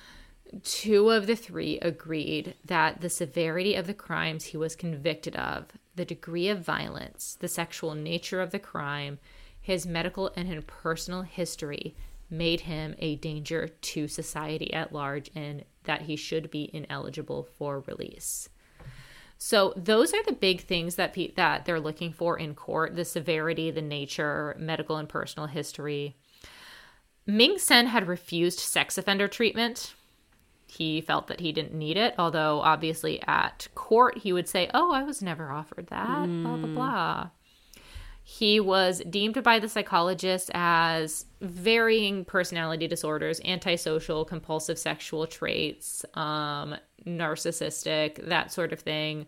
two of the three agreed that the severity of the crimes he was convicted of, the degree of violence, the sexual nature of the crime, his medical and his personal history made him a danger to society at large and that he should be ineligible for release. So those are the big things that pe- that they're looking for in court: the severity, the nature, medical and personal history. Ming Sen had refused sex offender treatment. He felt that he didn't need it, although obviously at court he would say, "Oh, I was never offered that." Blah blah blah. He was deemed by the psychologist as varying personality disorders, antisocial, compulsive sexual traits, um, narcissistic, that sort of thing.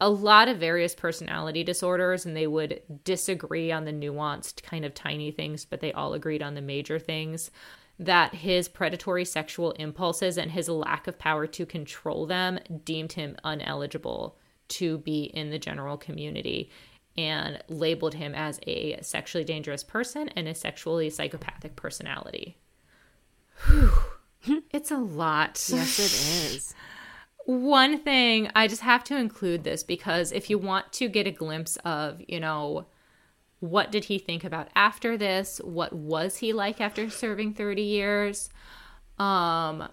A lot of various personality disorders, and they would disagree on the nuanced kind of tiny things, but they all agreed on the major things. That his predatory sexual impulses and his lack of power to control them deemed him uneligible to be in the general community and labeled him as a sexually dangerous person and a sexually psychopathic personality. Whew. it's a lot. Yes, it is. One thing, I just have to include this because if you want to get a glimpse of, you know, what did he think about after this? What was he like after serving 30 years? Um,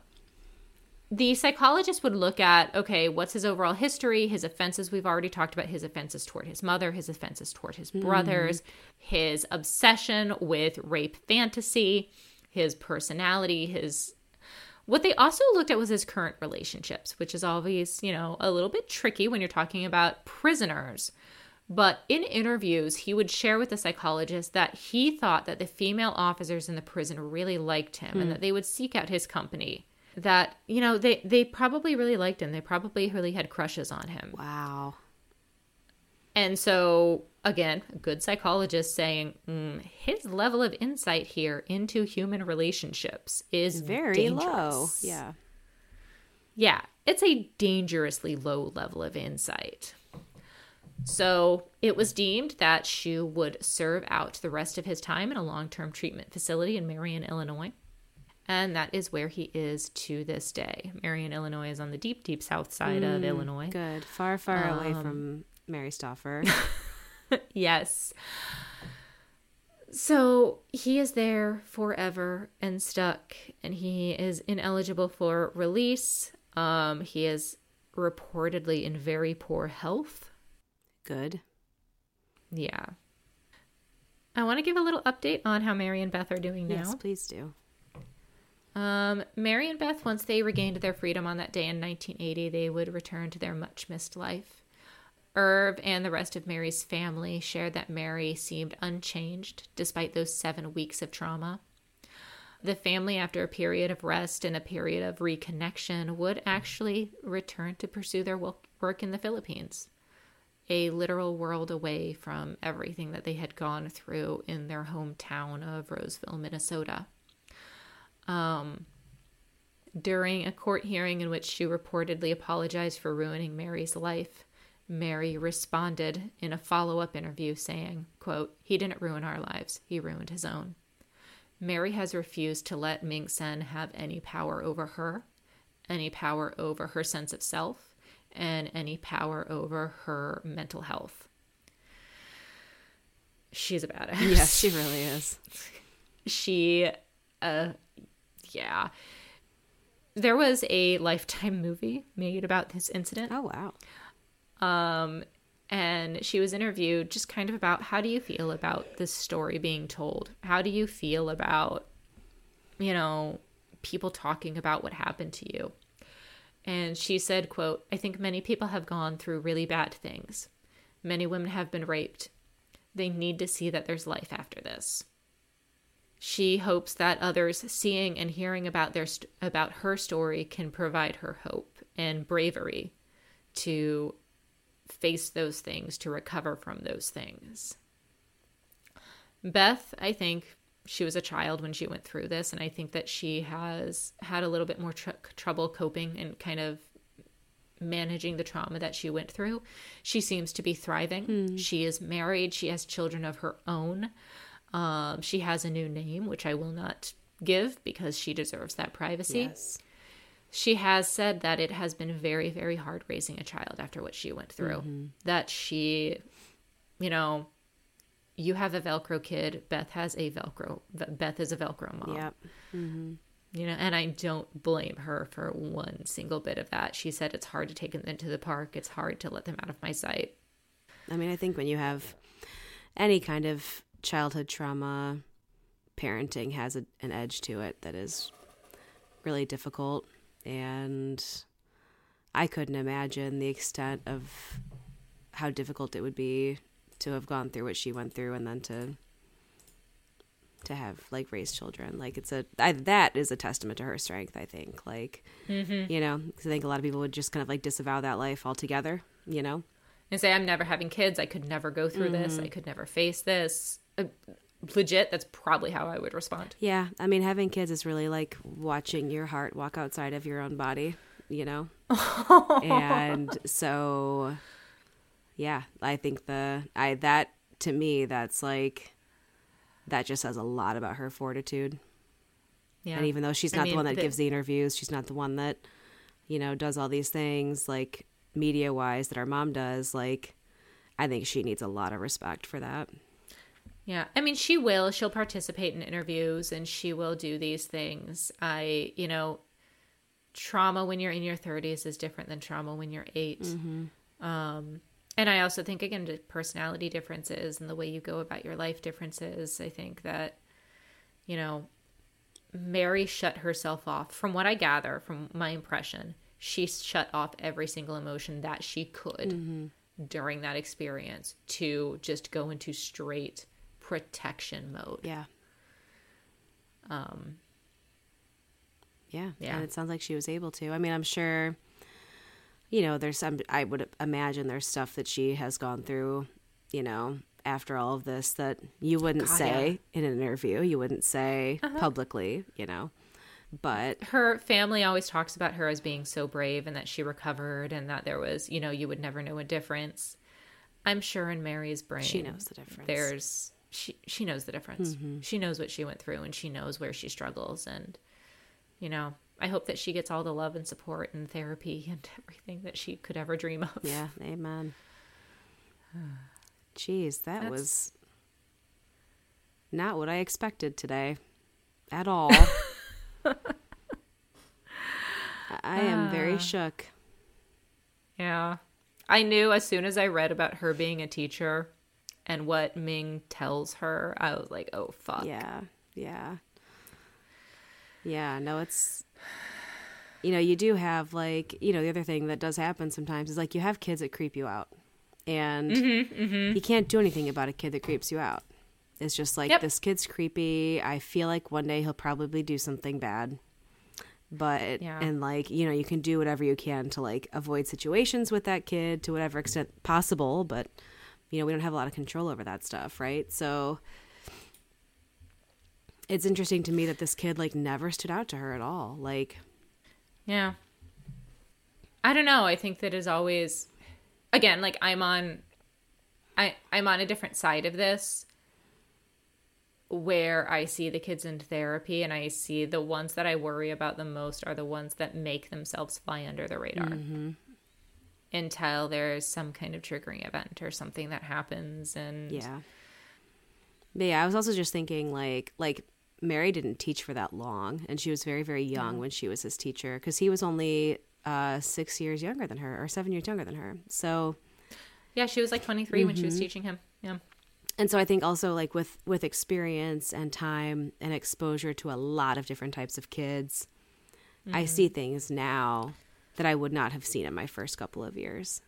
the psychologist would look at okay, what's his overall history, his offenses. We've already talked about his offenses toward his mother, his offenses toward his hmm. brothers, his obsession with rape fantasy, his personality, his. What they also looked at was his current relationships, which is always, you know, a little bit tricky when you're talking about prisoners. But in interviews, he would share with the psychologist that he thought that the female officers in the prison really liked him and hmm. that they would seek out his company. That, you know, they, they probably really liked him. They probably really had crushes on him. Wow. And so, again, a good psychologist saying mm, his level of insight here into human relationships is Very dangerous. low. Yeah. Yeah, it's a dangerously low level of insight. So it was deemed that Shiue would serve out the rest of his time in a long term treatment facility in Marion, Illinois. And that is where he is to this day. Marion, Illinois is on the deep, deep south side of Illinois. Good. Far, far away from Mary Stauffer. Yes. So he is there forever and stuck, and he is ineligible for release. Um, he is reportedly in very poor health. Good. Yeah. I want to give a little update on how Mary and Beth are doing now. Yes, please do. Um, Mary and Beth, once they regained their freedom on that day in 1980, they would return to their much missed life. Irv and the rest of Mary's family shared that Mary seemed unchanged despite those seven weeks of trauma. The family, after a period of rest and a period of reconnection, would actually return to pursue their work in the Philippines, a literal world away from everything that they had gone through in their hometown of Roseville, Minnesota. Um, during a court hearing in which she reportedly apologized for ruining Mary's life, Mary responded in a follow-up interview saying, quote, "He didn't ruin our lives. He ruined his own." Mary has refused to let Ming Sen have any power over her, any power over her sense of self, and any power over her mental health. She's a badass. Yes, she really is. she uh yeah there was a lifetime movie made about this incident Oh, wow. um and she was interviewed just kind of about how do you feel about this story being told how do you feel about you know, people talking about what happened to you. And she said, quote, I think many people have gone through really bad things. Many women have been raped. They need to see that there's life after this. She hopes that others seeing and hearing about their st- about her story can provide her hope and bravery to face those things, to recover from those things. Beth, I think she was a child when she went through this, and I think that she has had a little bit more tr- trouble coping and kind of managing the trauma that she went through. She seems to be thriving. Hmm. She is married. She has children of her own. Um, she has a new name, which I will not give because she deserves that privacy. Yes. She has said that it has been very, very hard raising a child after what she went through. That she, you know, you have a Velcro kid. Beth has a Velcro. Beth is a Velcro mom. Yep. You know, and I don't blame her for one single bit of that. She said it's hard to take them into the park. It's hard to let them out of my sight. I mean, I think when you have any kind of childhood trauma, parenting has a, an edge to it that is really difficult. And I couldn't imagine the extent of how difficult it would be to have gone through what she went through and then to to have like raised children like it's a I, that is a testament to her strength i think like mm-hmm. you know 'cause i think a lot of people would just kind of like disavow that life altogether you know And say, I'm never having kids. I could never go through this. Mm-hmm. I could never face this. Uh, legit, that's probably how I would respond. Yeah, I mean, having kids is really like watching your heart walk outside of your own body, you know? and so, yeah, I think the, I, that to me, that's like, that just says a lot about her fortitude. Yeah. And even though she's I not the one that the- gives the interviews, she's not the one that, you know, does all these things like media wise that our mom does, like, I think she needs a lot of respect for that. Yeah. I mean, she will. She'll participate in interviews and she will do these things. I, you know, trauma when you're in your 30s is different than trauma when you're 8 Um, and I also think, again, the personality differences and the way you go about your life differences. I think that, you know, Mary shut herself off. From what I gather, from my impression, she shut off every single emotion that she could during that experience to just go into straight protection mode. Yeah. Um, Yeah. Yeah. And it sounds like she was able to. I mean, I'm sure, you know, there's some, I would imagine there's stuff that she has gone through, you know, after all of this that you wouldn't God, say in an interview, you wouldn't say Uh-huh. publicly, you know. But her family always talks about her as being so brave and that she recovered and that there was, you know, you would never know a difference. I'm sure in Mary's brain, she knows the difference. there's she she knows the difference. She knows what she went through and she knows where she struggles and you know, I hope that she gets all the love and support and therapy and everything that she could ever dream of. Yeah. Amen. Jeez, that That's- was not what I expected today at all. I am Ah. very shook. Yeah. I knew as soon as I read about her being a teacher and what Ming tells her, I was like, "Oh fuck." Yeah, yeah, yeah. No, it's you know you do have like you know the other thing that does happen sometimes is like you have kids that creep you out, and Mm-hmm, you can't do anything about a kid that creeps you out. It's just like Yep. this kid's creepy. I feel like one day he'll probably do something bad. But Yeah. and like you know you can do whatever you can to like avoid situations with that kid to whatever extent possible, but you know we don't have a lot of control over that stuff, right? So it's interesting to me that this kid like never stood out to her at all. Like Yeah. I don't know. I think that is always again, like I'm on I I'm on a different side of this where I see the kids in therapy and I see the ones that I worry about the most are the ones that make themselves fly under the radar. Mm-hmm. Until there's some kind of triggering event or something that happens and Yeah. But yeah, I was also just thinking like like Mary didn't teach for that long and she was very very young when she was his teacher cuz he was only uh 6 years younger than her or 7 years younger than her. So Yeah, she was like 23 when she was teaching him. Yeah. and so I think also like with with experience and time and exposure to a lot of different types of kids, I see things now that I would not have seen in my first couple of years.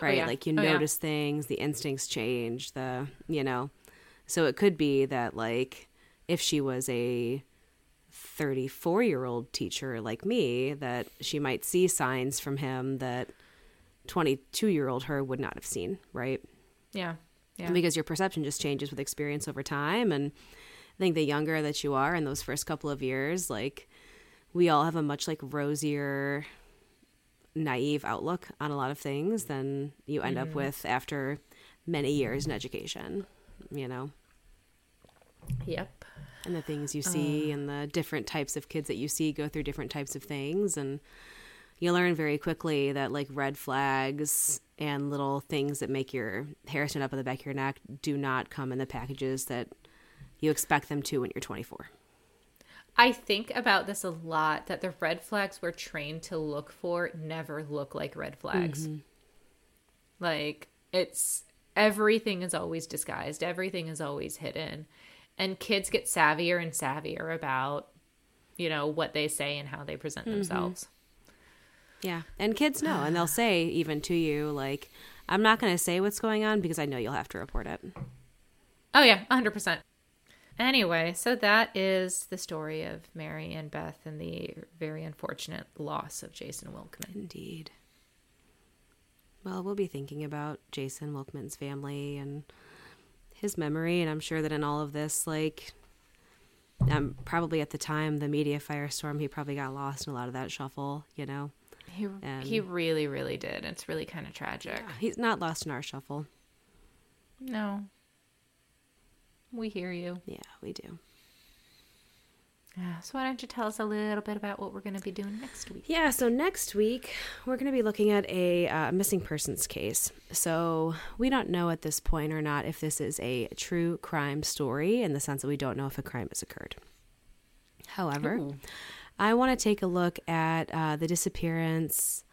Oh, right? yeah. Like you Oh, yeah. notice things, the instincts change, the, you know. So it could be that like if she was a 34 year old teacher like me, that she might see signs from him that 22 year old her would not have seen, right? Yeah. Yeah. because your perception just changes with experience over time and i think the younger that you are in those first couple of years like we all have a much like rosier naive outlook on a lot of things than you end up mm-hmm. with after many years in education you know? Yep. and the things you see um, and the different types of kids that you see go through different types of things and you learn very quickly that like red flags and little things that make your hair stand up on the back of your neck do not come in the packages that you expect them to when you're 24 I think about this a lot that the red flags we're trained to look for never look like red flags. Mm-hmm. Like it's everything is always disguised, everything is always hidden. And kids get savvier and savvier about, you know, what they say and how they present mm-hmm. themselves. yeah and kids know and they'll say even to you like i'm not going to say what's going on because i know you'll have to report it Oh yeah, 100%. Anyway, so that is the story of Mary and Beth and the very unfortunate loss of Jason Wilkman. Indeed. Well, we'll be thinking about Jason Wilkman's family and his memory, and I'm sure that in all of this, like, um, probably at the time the media firestorm, he probably got lost in a lot of that shuffle. You know, He he really really did. It's really kind of tragic. he's not lost in our shuffle. No. We hear you. Yeah, we do. Yeah, So why don't you tell us a little bit about what we're going to be doing next week? Yeah, so next week we're going to be looking at a uh, missing persons case. So we don't know at this point or not if this is a true crime story in the sense that we don't know if a crime has occurred. However, I want to take a look at uh, the disappearance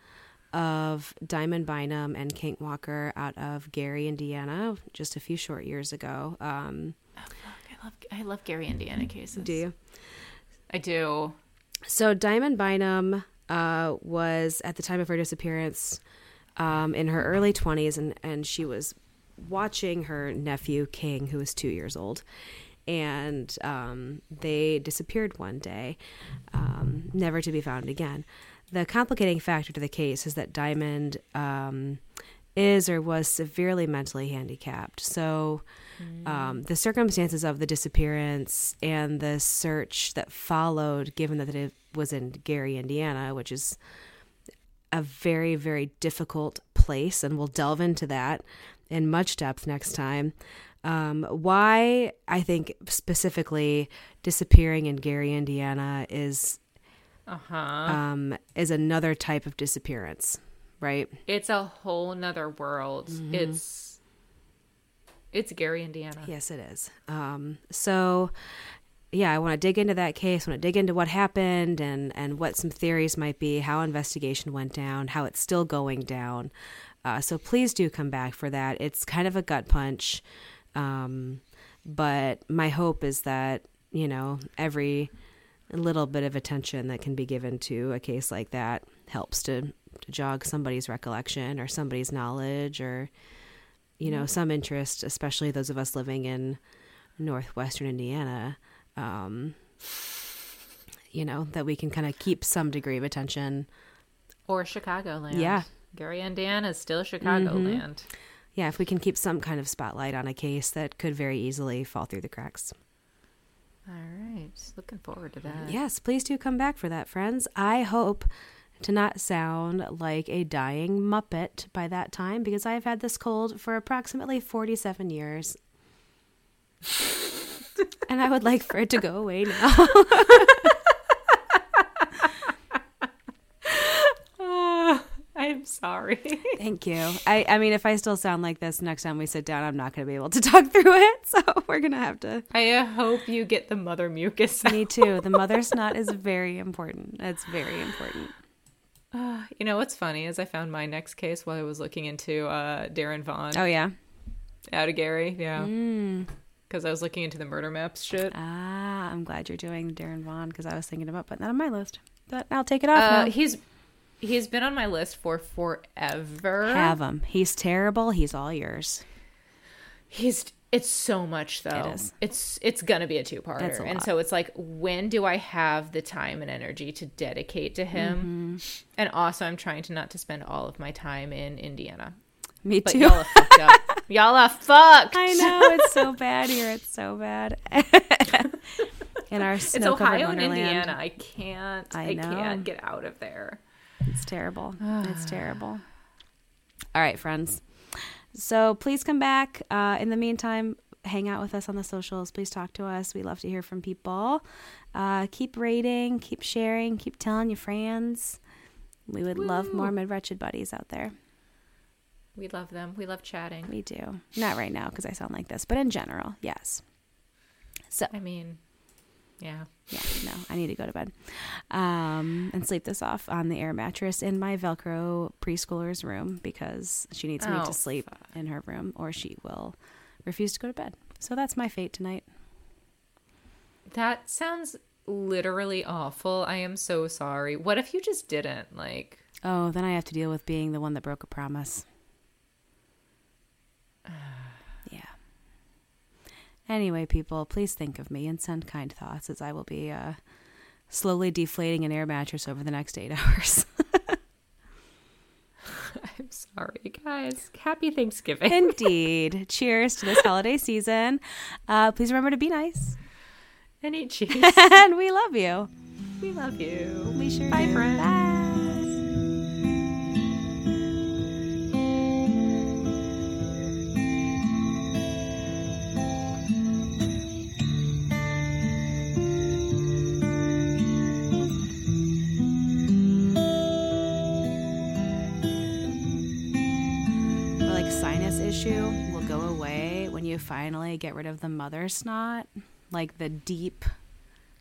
of Diamond Bynum and King Walker out of Gary, Indiana, just a few short years ago. Um, love I love Gary Indiana cases. do you? I do. So Diamond Bynum uh, was at the time of her disappearance um, in her early 20s, and, and she was watching her nephew King, who was two years old, and um, they disappeared one day, um, never to be found again. The complicating factor to the case is that Diamond um, is or was severely mentally handicapped. So um, the circumstances of the disappearance and the search that followed, given that it was in Gary, Indiana, which is a very, very difficult place, and we'll delve into that in much depth next time. Um, why I think specifically disappearing in Gary, Indiana is Uh-huh. um, is another type of disappearance, right? It's a whole nother world. It's it's Gary, Indiana. Yes, it is. Um, so, yeah, I want to dig into that case. I want to dig into what happened and and what some theories might be, how investigation went down, how it's still going down. Uh, so please do come back for that. It's kind of a gut punch, um, but my hope is that you know every little bit of attention that can be given to a case like that helps to to jog somebody's recollection or somebody's knowledge or you know some interest especially those of us living in northwestern indiana um, you know that we can kind of keep some degree of attention Or Chicagoland. Yeah. Gary, Indiana is still Chicagoland. yeah if we can keep some kind of spotlight on a case that could very easily fall through the cracks All right. Looking forward to that. yes please do come back for that friends i hope to not sound like a dying muppet by that time because i've had this cold for approximately 47 years and i would like for it to go away now I'm sorry. Thank you. I, I mean, if I still sound like this next time we sit down, I'm not going to be able to talk through it. So we're going to have to. I uh, hope you get the mother mucus. Me too. The mother snot is very important. It's very important. You know what's funny is I found my next case while I was looking into uh, Darren Vann. Oh, yeah. Out of Gary, yeah. Mm. Because I was looking into the murder maps shit. Ah, I'm glad you're doing Darren Vann because I was thinking about putting that on my list. But I'll take it off Uh, now. he's he's been on my list for forever. Have him. He's terrible. He's all yours. He's it's so much though. It is. It's it's gonna be a two parter, and so it's like, when do I have the time and energy to dedicate to him? Mm-hmm. And also, I'm trying to not to spend all of my time in Indiana. Me But too. y'all are fucked up. Y'all are fucked. I know it's so bad here. It's so bad. In our It's Ohio and. Indiana. I can't. I I, can't get out of there. It's terrible. it's terrible. All right, friends. So please come back. Uh, in the meantime, hang out with us on the socials. Please talk to us. We love to hear from people. Uh, keep rating, keep sharing, keep telling your friends. We would love more mid wretched buddies out there. We love them. We love chatting. We do. Not right now because I sound like this, but in general, yes. So I mean, yeah. yeah, no, I need to go to bed um, and sleep this off on the air mattress in my Velcro preschooler's room because she needs me Oh, to sleep in her room or she will refuse to go to bed. So that's my fate tonight. That sounds literally awful. I am so sorry. What if you just didn't? Like, Oh, then I have to deal with being the one that broke a promise. Anyway, people, please think of me and send kind thoughts as I will be uh, slowly deflating an air mattress over the next eight hours. I'm sorry, guys. Happy Thanksgiving. Indeed. Cheers to this holiday season. Uh, please remember to be nice. and eat cheese. and we love you. we love you. We sure Bye, do. friends. Bye. Issue will go away when you finally get rid of the mother snot, like the deep,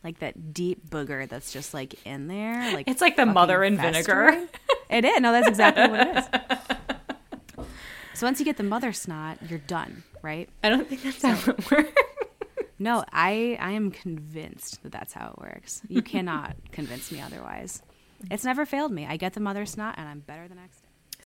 like that deep booger that's just like in there. Like It's like the mother in vinegar. It is. No, that's exactly what it is. So once you get the mother snot, you're done, right? I don't think that's how it works. No, I I am convinced that that's how it works. You cannot convince me otherwise. It's never failed me. I get the mother snot, and I'm better the next.